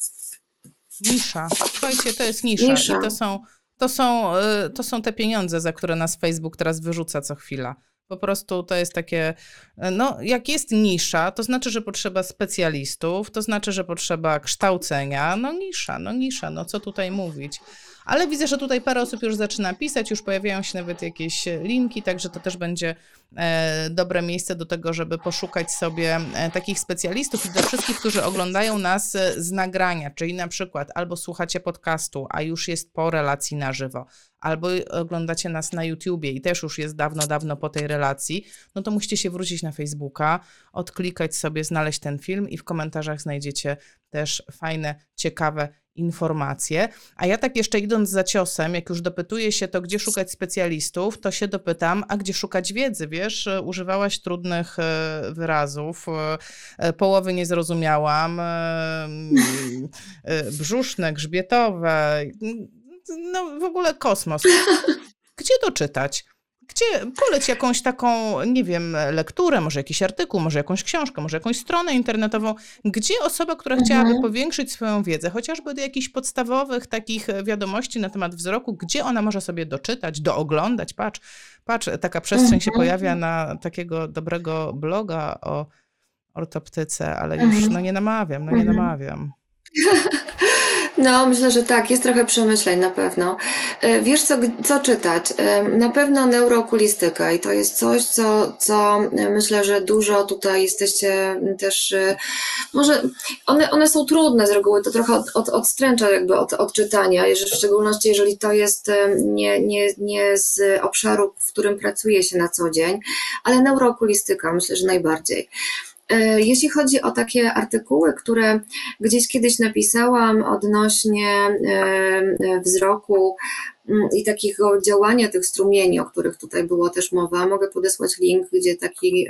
Nisza. Słuchajcie, to jest nisza. Nisza. I to są, to, są, y, to są te pieniądze, za które nas Facebook teraz wyrzuca co chwila. Po prostu to jest takie, y, no jak jest nisza, to znaczy, że potrzeba specjalistów, to znaczy, że potrzeba kształcenia. No nisza, no nisza, no co tutaj mówić. Ale widzę, że tutaj parę osób już zaczyna pisać, już pojawiają się nawet jakieś linki, także to też będzie e, dobre miejsce do tego, żeby poszukać sobie e, takich specjalistów i dla wszystkich, którzy oglądają nas e, z nagrania, czyli na przykład albo słuchacie podcastu, a już jest po relacji na żywo, albo oglądacie nas na YouTubie i też już jest dawno, dawno po tej relacji, no to musicie się wrócić na Facebooka, odklikać sobie, znaleźć ten film i w komentarzach znajdziecie też fajne, ciekawe informacje. A ja tak jeszcze idąc za ciosem, jak już dopytuję się to, gdzie szukać specjalistów, to się dopytam, a gdzie szukać wiedzy, wiesz? E, Używałaś trudnych e, wyrazów, e, połowy nie zrozumiałam, brzuszne, grzbietowe, no w ogóle kosmos. Gdzie to czytać? Gdzie poleć jakąś taką, nie wiem, lekturę, może jakiś artykuł, może jakąś książkę, może jakąś stronę internetową, gdzie osoba, która Mhm. chciałaby powiększyć swoją wiedzę, chociażby do jakichś podstawowych takich wiadomości na temat wzroku, gdzie ona może sobie doczytać, dooglądać, patrz, patrz, taka przestrzeń się Mhm. pojawia na takiego dobrego bloga o ortoptyce, ale już Mhm. no nie namawiam, no nie Mhm. namawiam. *laughs* No, myślę, że tak, jest trochę przemyśleń na pewno. E, Wiesz, co, co czytać? E, Na pewno neurookulistyka i to jest coś, co, co e, myślę, że dużo tutaj jesteście też, może one, one są trudne z reguły, to trochę od, od, odstręcza jakby od, od czytania, w szczególności jeżeli to jest nie, nie, nie z obszaru, w którym pracuje się na co dzień, ale neurookulistyka myślę, że najbardziej. E, Jeśli chodzi o takie artykuły, które gdzieś kiedyś napisałam odnośnie e, e, wzroku mm, i takiego działania tych strumieni, o których tutaj było też mowa, mogę podesłać link, gdzie taki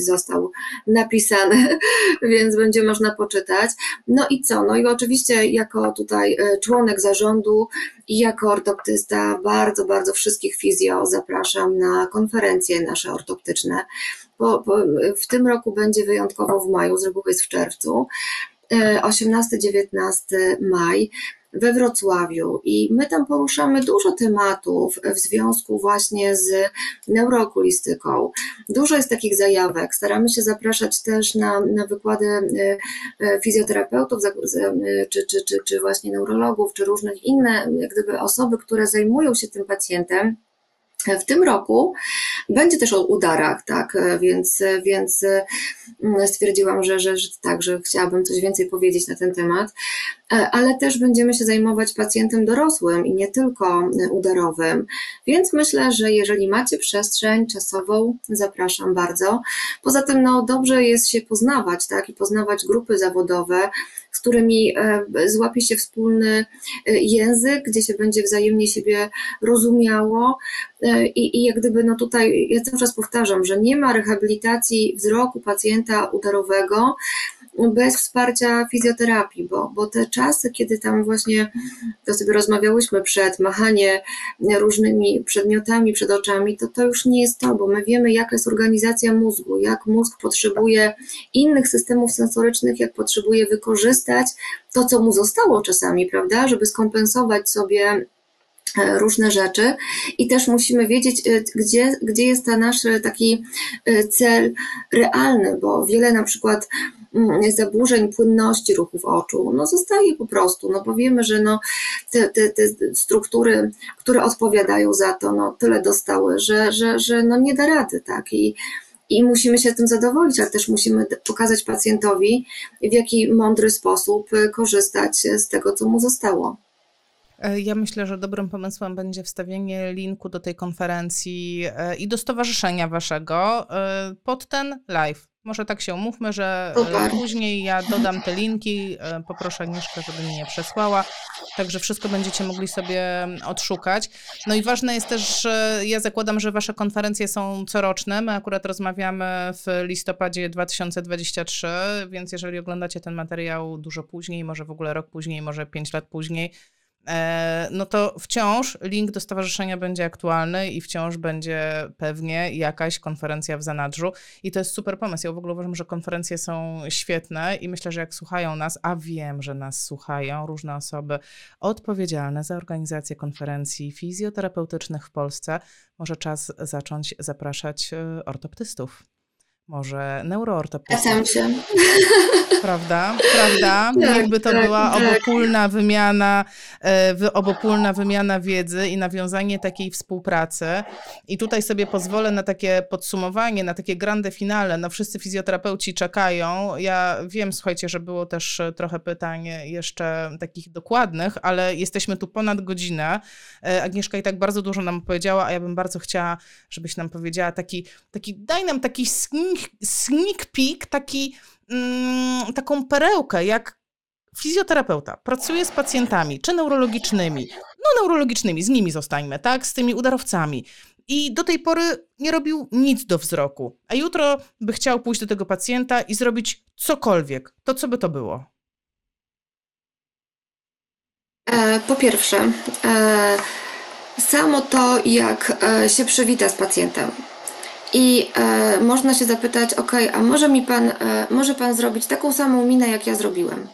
został napisany, *laughs* więc będzie można poczytać. No i co? No i oczywiście jako tutaj członek zarządu i jako ortoptysta bardzo, bardzo wszystkich fizjo zapraszam na konferencje nasze ortoptyczne. Bo, bo w tym roku będzie wyjątkowo w maju, z reguły jest w czerwcu, e, 18-19 maj we Wrocławiu i my tam poruszamy dużo tematów w związku właśnie z neurookulistyką. Dużo jest takich zajawek. Staramy się zapraszać też na, na wykłady e, fizjoterapeutów, czy, czy, czy, czy właśnie neurologów, czy różnych inne jak gdyby osoby, które zajmują się tym pacjentem. W tym roku będzie też o udarach, tak, więc, więc mm, stwierdziłam, że, że, że tak, że chciałabym coś więcej powiedzieć na ten temat. e, ale też będziemy się zajmować pacjentem dorosłym i nie tylko udarowym. Więc myślę, że jeżeli macie przestrzeń czasową, zapraszam bardzo. Poza tym, no, dobrze jest się poznawać, tak, i poznawać grupy zawodowe, z którymi e, złapie się wspólny e, język, gdzie się będzie wzajemnie siebie rozumiało. E, I, I jak gdyby, no tutaj, ja cały czas powtarzam, że nie ma rehabilitacji wzroku pacjenta udarowego, bez wsparcia fizjoterapii, bo, bo te czasy, kiedy tam właśnie, to sobie rozmawiałyśmy przed, machanie różnymi przedmiotami przed oczami, to to już nie jest to, bo my wiemy, jaka jest organizacja mózgu, jak mózg potrzebuje innych systemów sensorycznych, jak potrzebuje wykorzystać to, co mu zostało czasami, prawda, żeby skompensować sobie e, różne rzeczy. I też musimy wiedzieć, e, gdzie, gdzie jest ten nasz taki e, cel realny, bo wiele na przykład zaburzeń płynności ruchów oczu, no zostaje po prostu, no bo wiemy, że no te, te, te struktury, które odpowiadają za to, no tyle dostały, że, że, że no nie da rady, tak, i i musimy się tym zadowolić, ale też musimy pokazać pacjentowi, w jaki mądry sposób korzystać z tego, co mu zostało. E, ja myślę, że dobrym pomysłem będzie wstawienie linku do tej konferencji e, i do stowarzyszenia waszego e, pod ten live. Może tak się umówmy, że Super. później ja dodam te linki, poproszę Agnieszkę, żeby mi je przesłała, także wszystko będziecie mogli sobie odszukać. No i ważne jest też, że ja zakładam, że wasze konferencje są coroczne, my akurat rozmawiamy w listopadzie 2023, więc jeżeli oglądacie ten materiał dużo później, może w ogóle rok później, może pięć lat później, E, no to wciąż link do stowarzyszenia będzie aktualny i wciąż będzie pewnie jakaś konferencja w zanadrzu. I to jest super pomysł. Ja w ogóle uważam, że konferencje są świetne i myślę, że jak słuchają nas, a wiem, że nas słuchają różne osoby odpowiedzialne za organizację konferencji fizjoterapeutycznych w Polsce, może czas zacząć zapraszać e, ortoptystów może neuroortopedii. Zgadzam się. Prawda? Prawda? *laughs* Tak, Jakby to tak, była tak. obopólna wymiana, e, obopólna wymiana wiedzy i nawiązanie takiej współpracy. I tutaj sobie pozwolę na takie podsumowanie, na takie grande finale. No wszyscy fizjoterapeuci czekają. Ja wiem, słuchajcie, że było też trochę pytań jeszcze takich dokładnych, ale jesteśmy tu ponad godzinę. E, Agnieszka i tak bardzo dużo nam powiedziała, a ja bym bardzo chciała, żebyś nam powiedziała taki, taki daj nam taki sneak, sneak peek, taki, mm, taką perełkę, jak fizjoterapeuta pracuje z pacjentami, czy neurologicznymi, no neurologicznymi, z nimi zostańmy, tak, z tymi udarowcami. I do tej pory nie robił nic do wzroku. A jutro by chciał pójść do tego pacjenta i zrobić cokolwiek. To co by to było? E, po pierwsze, e, samo to, jak e, się przywita z pacjentem. I e, można się zapytać, ok, a może mi pan, e, może pan zrobić taką samą minę, jak ja zrobiłem?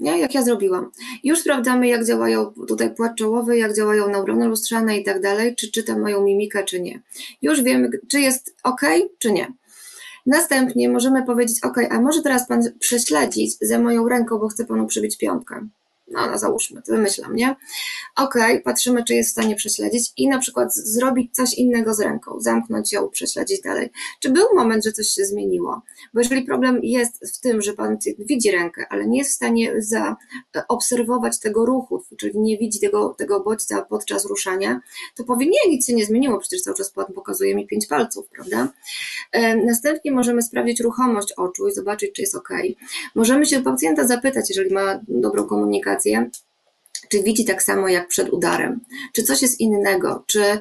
Nie, jak ja zrobiłam. Już sprawdzamy, jak działają tutaj płat czołowy, jak działają neurony lustrzane i tak dalej, czy, czy tam mają mimikę, czy nie. Już wiemy, czy jest ok, czy nie. Następnie możemy powiedzieć, ok, a może teraz pan prześledzić ze moją ręką, bo chcę panu przybić piątkę no, no załóżmy, to wymyślam, nie? Okej, okay, patrzymy, czy jest w stanie prześledzić i na przykład zrobić coś innego z ręką, zamknąć ją, prześledzić dalej. Czy był moment, że coś się zmieniło? Bo jeżeli problem jest w tym, że pan widzi rękę, ale nie jest w stanie zaobserwować tego ruchu, czyli nie widzi tego, tego bodźca podczas ruszania, to powie, nie, nic się nie zmieniło, przecież cały czas pan pokazuje mi pięć palców, prawda? Następnie możemy sprawdzić ruchomość oczu i zobaczyć, czy jest ok. Możemy się pacjenta zapytać, jeżeli ma dobrą komunikację, czy widzi tak samo jak przed udarem? Czy coś jest innego? Czy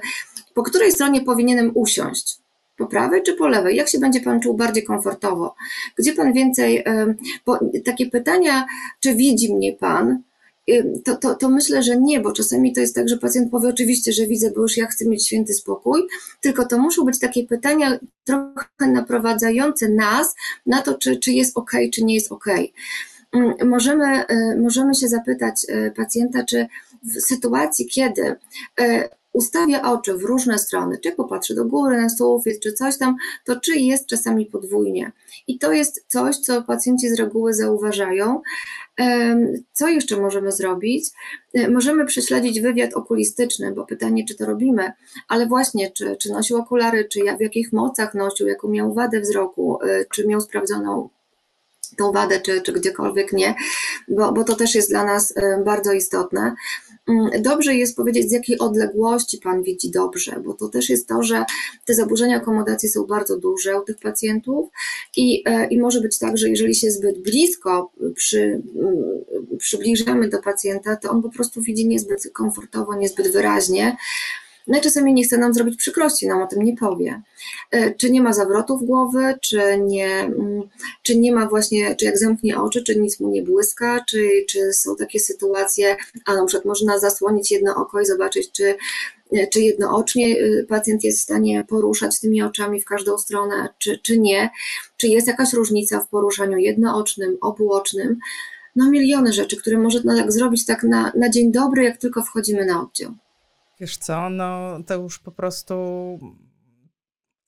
po której stronie powinienem usiąść? Po prawej czy po lewej? Jak się będzie Pan czuł bardziej komfortowo? Gdzie Pan więcej, bo takie pytania, czy widzi mnie Pan, to, to, to myślę, że nie, bo czasami to jest tak, że pacjent powie oczywiście, że widzę, bo już ja chcę mieć święty spokój, tylko to muszą być takie pytania trochę naprowadzające nas na to, czy, czy jest ok, czy nie jest ok. Mm, możemy, y, możemy się zapytać y, pacjenta, czy w sytuacji, kiedy y, ustawia oczy w różne strony, czy popatrzy do góry, na sufit, czy coś tam, to czy jest czasami podwójnie. I to jest coś, co pacjenci z reguły zauważają. Co jeszcze możemy zrobić? Możemy prześledzić wywiad okulistyczny, bo pytanie, czy to robimy, ale właśnie, czy, czy nosił okulary, czy w jakich mocach nosił, jaką miał wadę wzroku, czy miał sprawdzoną tą wadę, czy, czy gdziekolwiek nie, bo, bo to też jest dla nas e, bardzo istotne. Mm, Dobrze jest powiedzieć, z jakiej odległości Pan widzi dobrze, bo to też jest to, że te zaburzenia akomodacji są bardzo duże u tych pacjentów i, e, i może być tak, że jeżeli się zbyt blisko przy, mm, przybliżamy do pacjenta, to on po prostu widzi niezbyt komfortowo, niezbyt wyraźnie. No i nie chce nam zrobić przykrości, nam o tym nie powie. E, Czy nie ma zawrotów głowy, czy nie, mm, czy nie ma właśnie, czy jak zamknie oczy, czy nic mu nie błyska, czy, czy są takie sytuacje, a na przykład można zasłonić jedno oko i zobaczyć, czy, czy jednoocznie y, pacjent jest w stanie poruszać tymi oczami w każdą stronę, czy, czy nie, czy jest jakaś różnica w poruszaniu jednoocznym, obuocznym. No miliony rzeczy, które można tak zrobić tak na, na dzień dobry, jak tylko wchodzimy na oddział. Wiesz co, no to już po prostu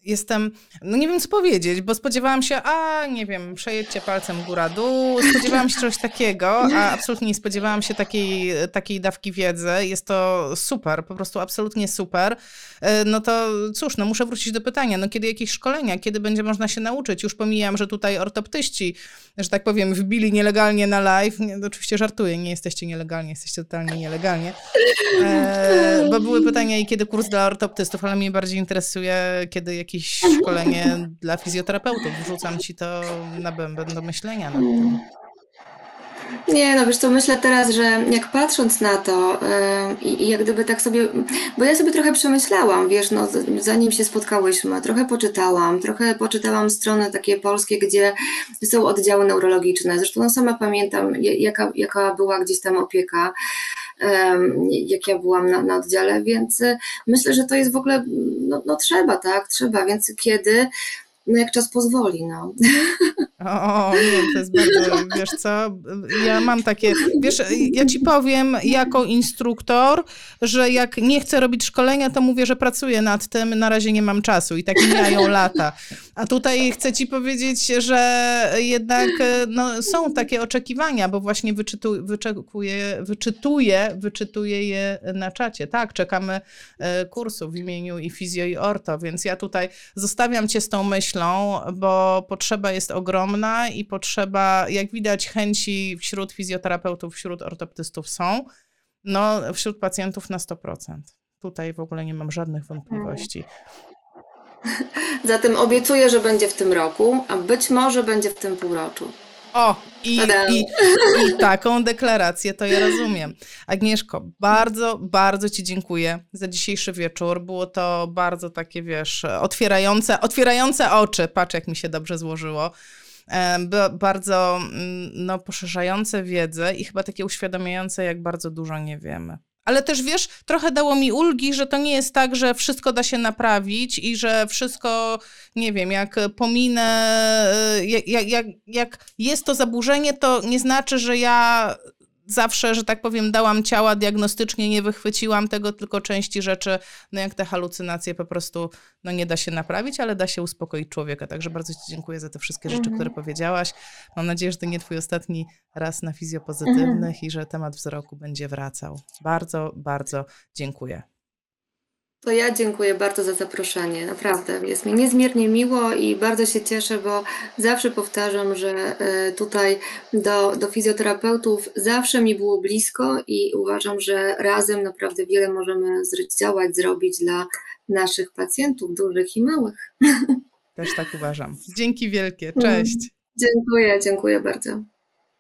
jestem, no nie wiem co powiedzieć, bo spodziewałam się, a nie wiem, przejedźcie palcem góra-dół, spodziewałam się czegoś takiego, a absolutnie nie spodziewałam się takiej, takiej dawki wiedzy. Jest to super, po prostu absolutnie super. E, No to cóż, no muszę wrócić do pytania, no kiedy jakieś szkolenia, kiedy będzie można się nauczyć? Już pomijam, że tutaj ortoptyści, że tak powiem, wbili nielegalnie na live. Nie, no oczywiście żartuję, nie jesteście nielegalnie, jesteście totalnie nielegalnie. E, bo były pytania i kiedy kurs dla ortoptystów, ale mnie bardziej interesuje, kiedy jakieś szkolenie dla fizjoterapeutów. Wrzucam ci to na bęben do myślenia nad. Nie, no wiesz co, myślę teraz, że jak patrząc na to yy, i, jak gdyby tak sobie, bo ja sobie trochę przemyślałam, wiesz, no zanim się spotkałyśmy, trochę poczytałam, trochę poczytałam strony takie polskie, gdzie są oddziały neurologiczne, zresztą no sama pamiętam, ja- jaka, jaka była gdzieś tam opieka, jak ja byłam na, na oddziale, więc y, myślę, że to jest w ogóle, no, no trzeba, tak, trzeba, więc kiedy, no jak czas pozwoli, no. O, nie, to jest bardzo, wiesz co, ja mam takie, wiesz, ja ci powiem jako instruktor, że jak nie chcę robić szkolenia, to mówię, że pracuję nad tym, na razie nie mam czasu i tak mijają lata. A tutaj chcę ci powiedzieć, że jednak no, są takie oczekiwania, bo właśnie wyczytu, wyczekuję, wyczytuję, wyczytuję je na czacie. Tak, czekamy e, kursów w imieniu i fizjo i orto, więc ja tutaj zostawiam cię z tą myślą, bo potrzeba jest ogromna i potrzeba, jak widać, chęci wśród fizjoterapeutów, wśród ortoptystów są, no wśród pacjentów na 100%. Tutaj w ogóle nie mam żadnych wątpliwości. *laughs* Zatem obiecuję, że będzie w tym roku, a być może będzie w tym półroczu. O, i, i, i taką deklarację to ja rozumiem. Agnieszko, bardzo, bardzo Ci dziękuję za dzisiejszy wieczór. Było to bardzo takie, wiesz, otwierające, otwierające oczy. Patrz, jak mi się dobrze złożyło. Ba- Bardzo mm, no, poszerzające wiedzę i chyba takie uświadamiające, jak bardzo dużo nie wiemy. Ale też wiesz, trochę dało mi ulgi, że to nie jest tak, że wszystko da się naprawić i że wszystko, nie wiem, jak pominę, y, jak, jak, jak, jak jest to zaburzenie, to nie znaczy, że ja zawsze, że tak powiem, dałam ciała diagnostycznie, nie wychwyciłam tego, tylko części rzeczy, no jak te halucynacje po prostu, no nie da się naprawić, ale da się uspokoić człowieka. Także bardzo Ci dziękuję za te wszystkie rzeczy, Mhm. które powiedziałaś. Mam nadzieję, że to nie Twój ostatni raz na fizjopozytywnych i że temat wzroku będzie wracał. Bardzo, bardzo dziękuję. To ja dziękuję bardzo za zaproszenie. Naprawdę jest mi niezmiernie miło i bardzo się cieszę, bo zawsze powtarzam, że e, tutaj do, do fizjoterapeutów zawsze mi było blisko i uważam, że razem naprawdę wiele możemy zdziałać, zrobić dla naszych pacjentów, dużych i małych. *laughs* Też tak uważam. Dzięki wielkie. Cześć. Dziękuję, dziękuję bardzo.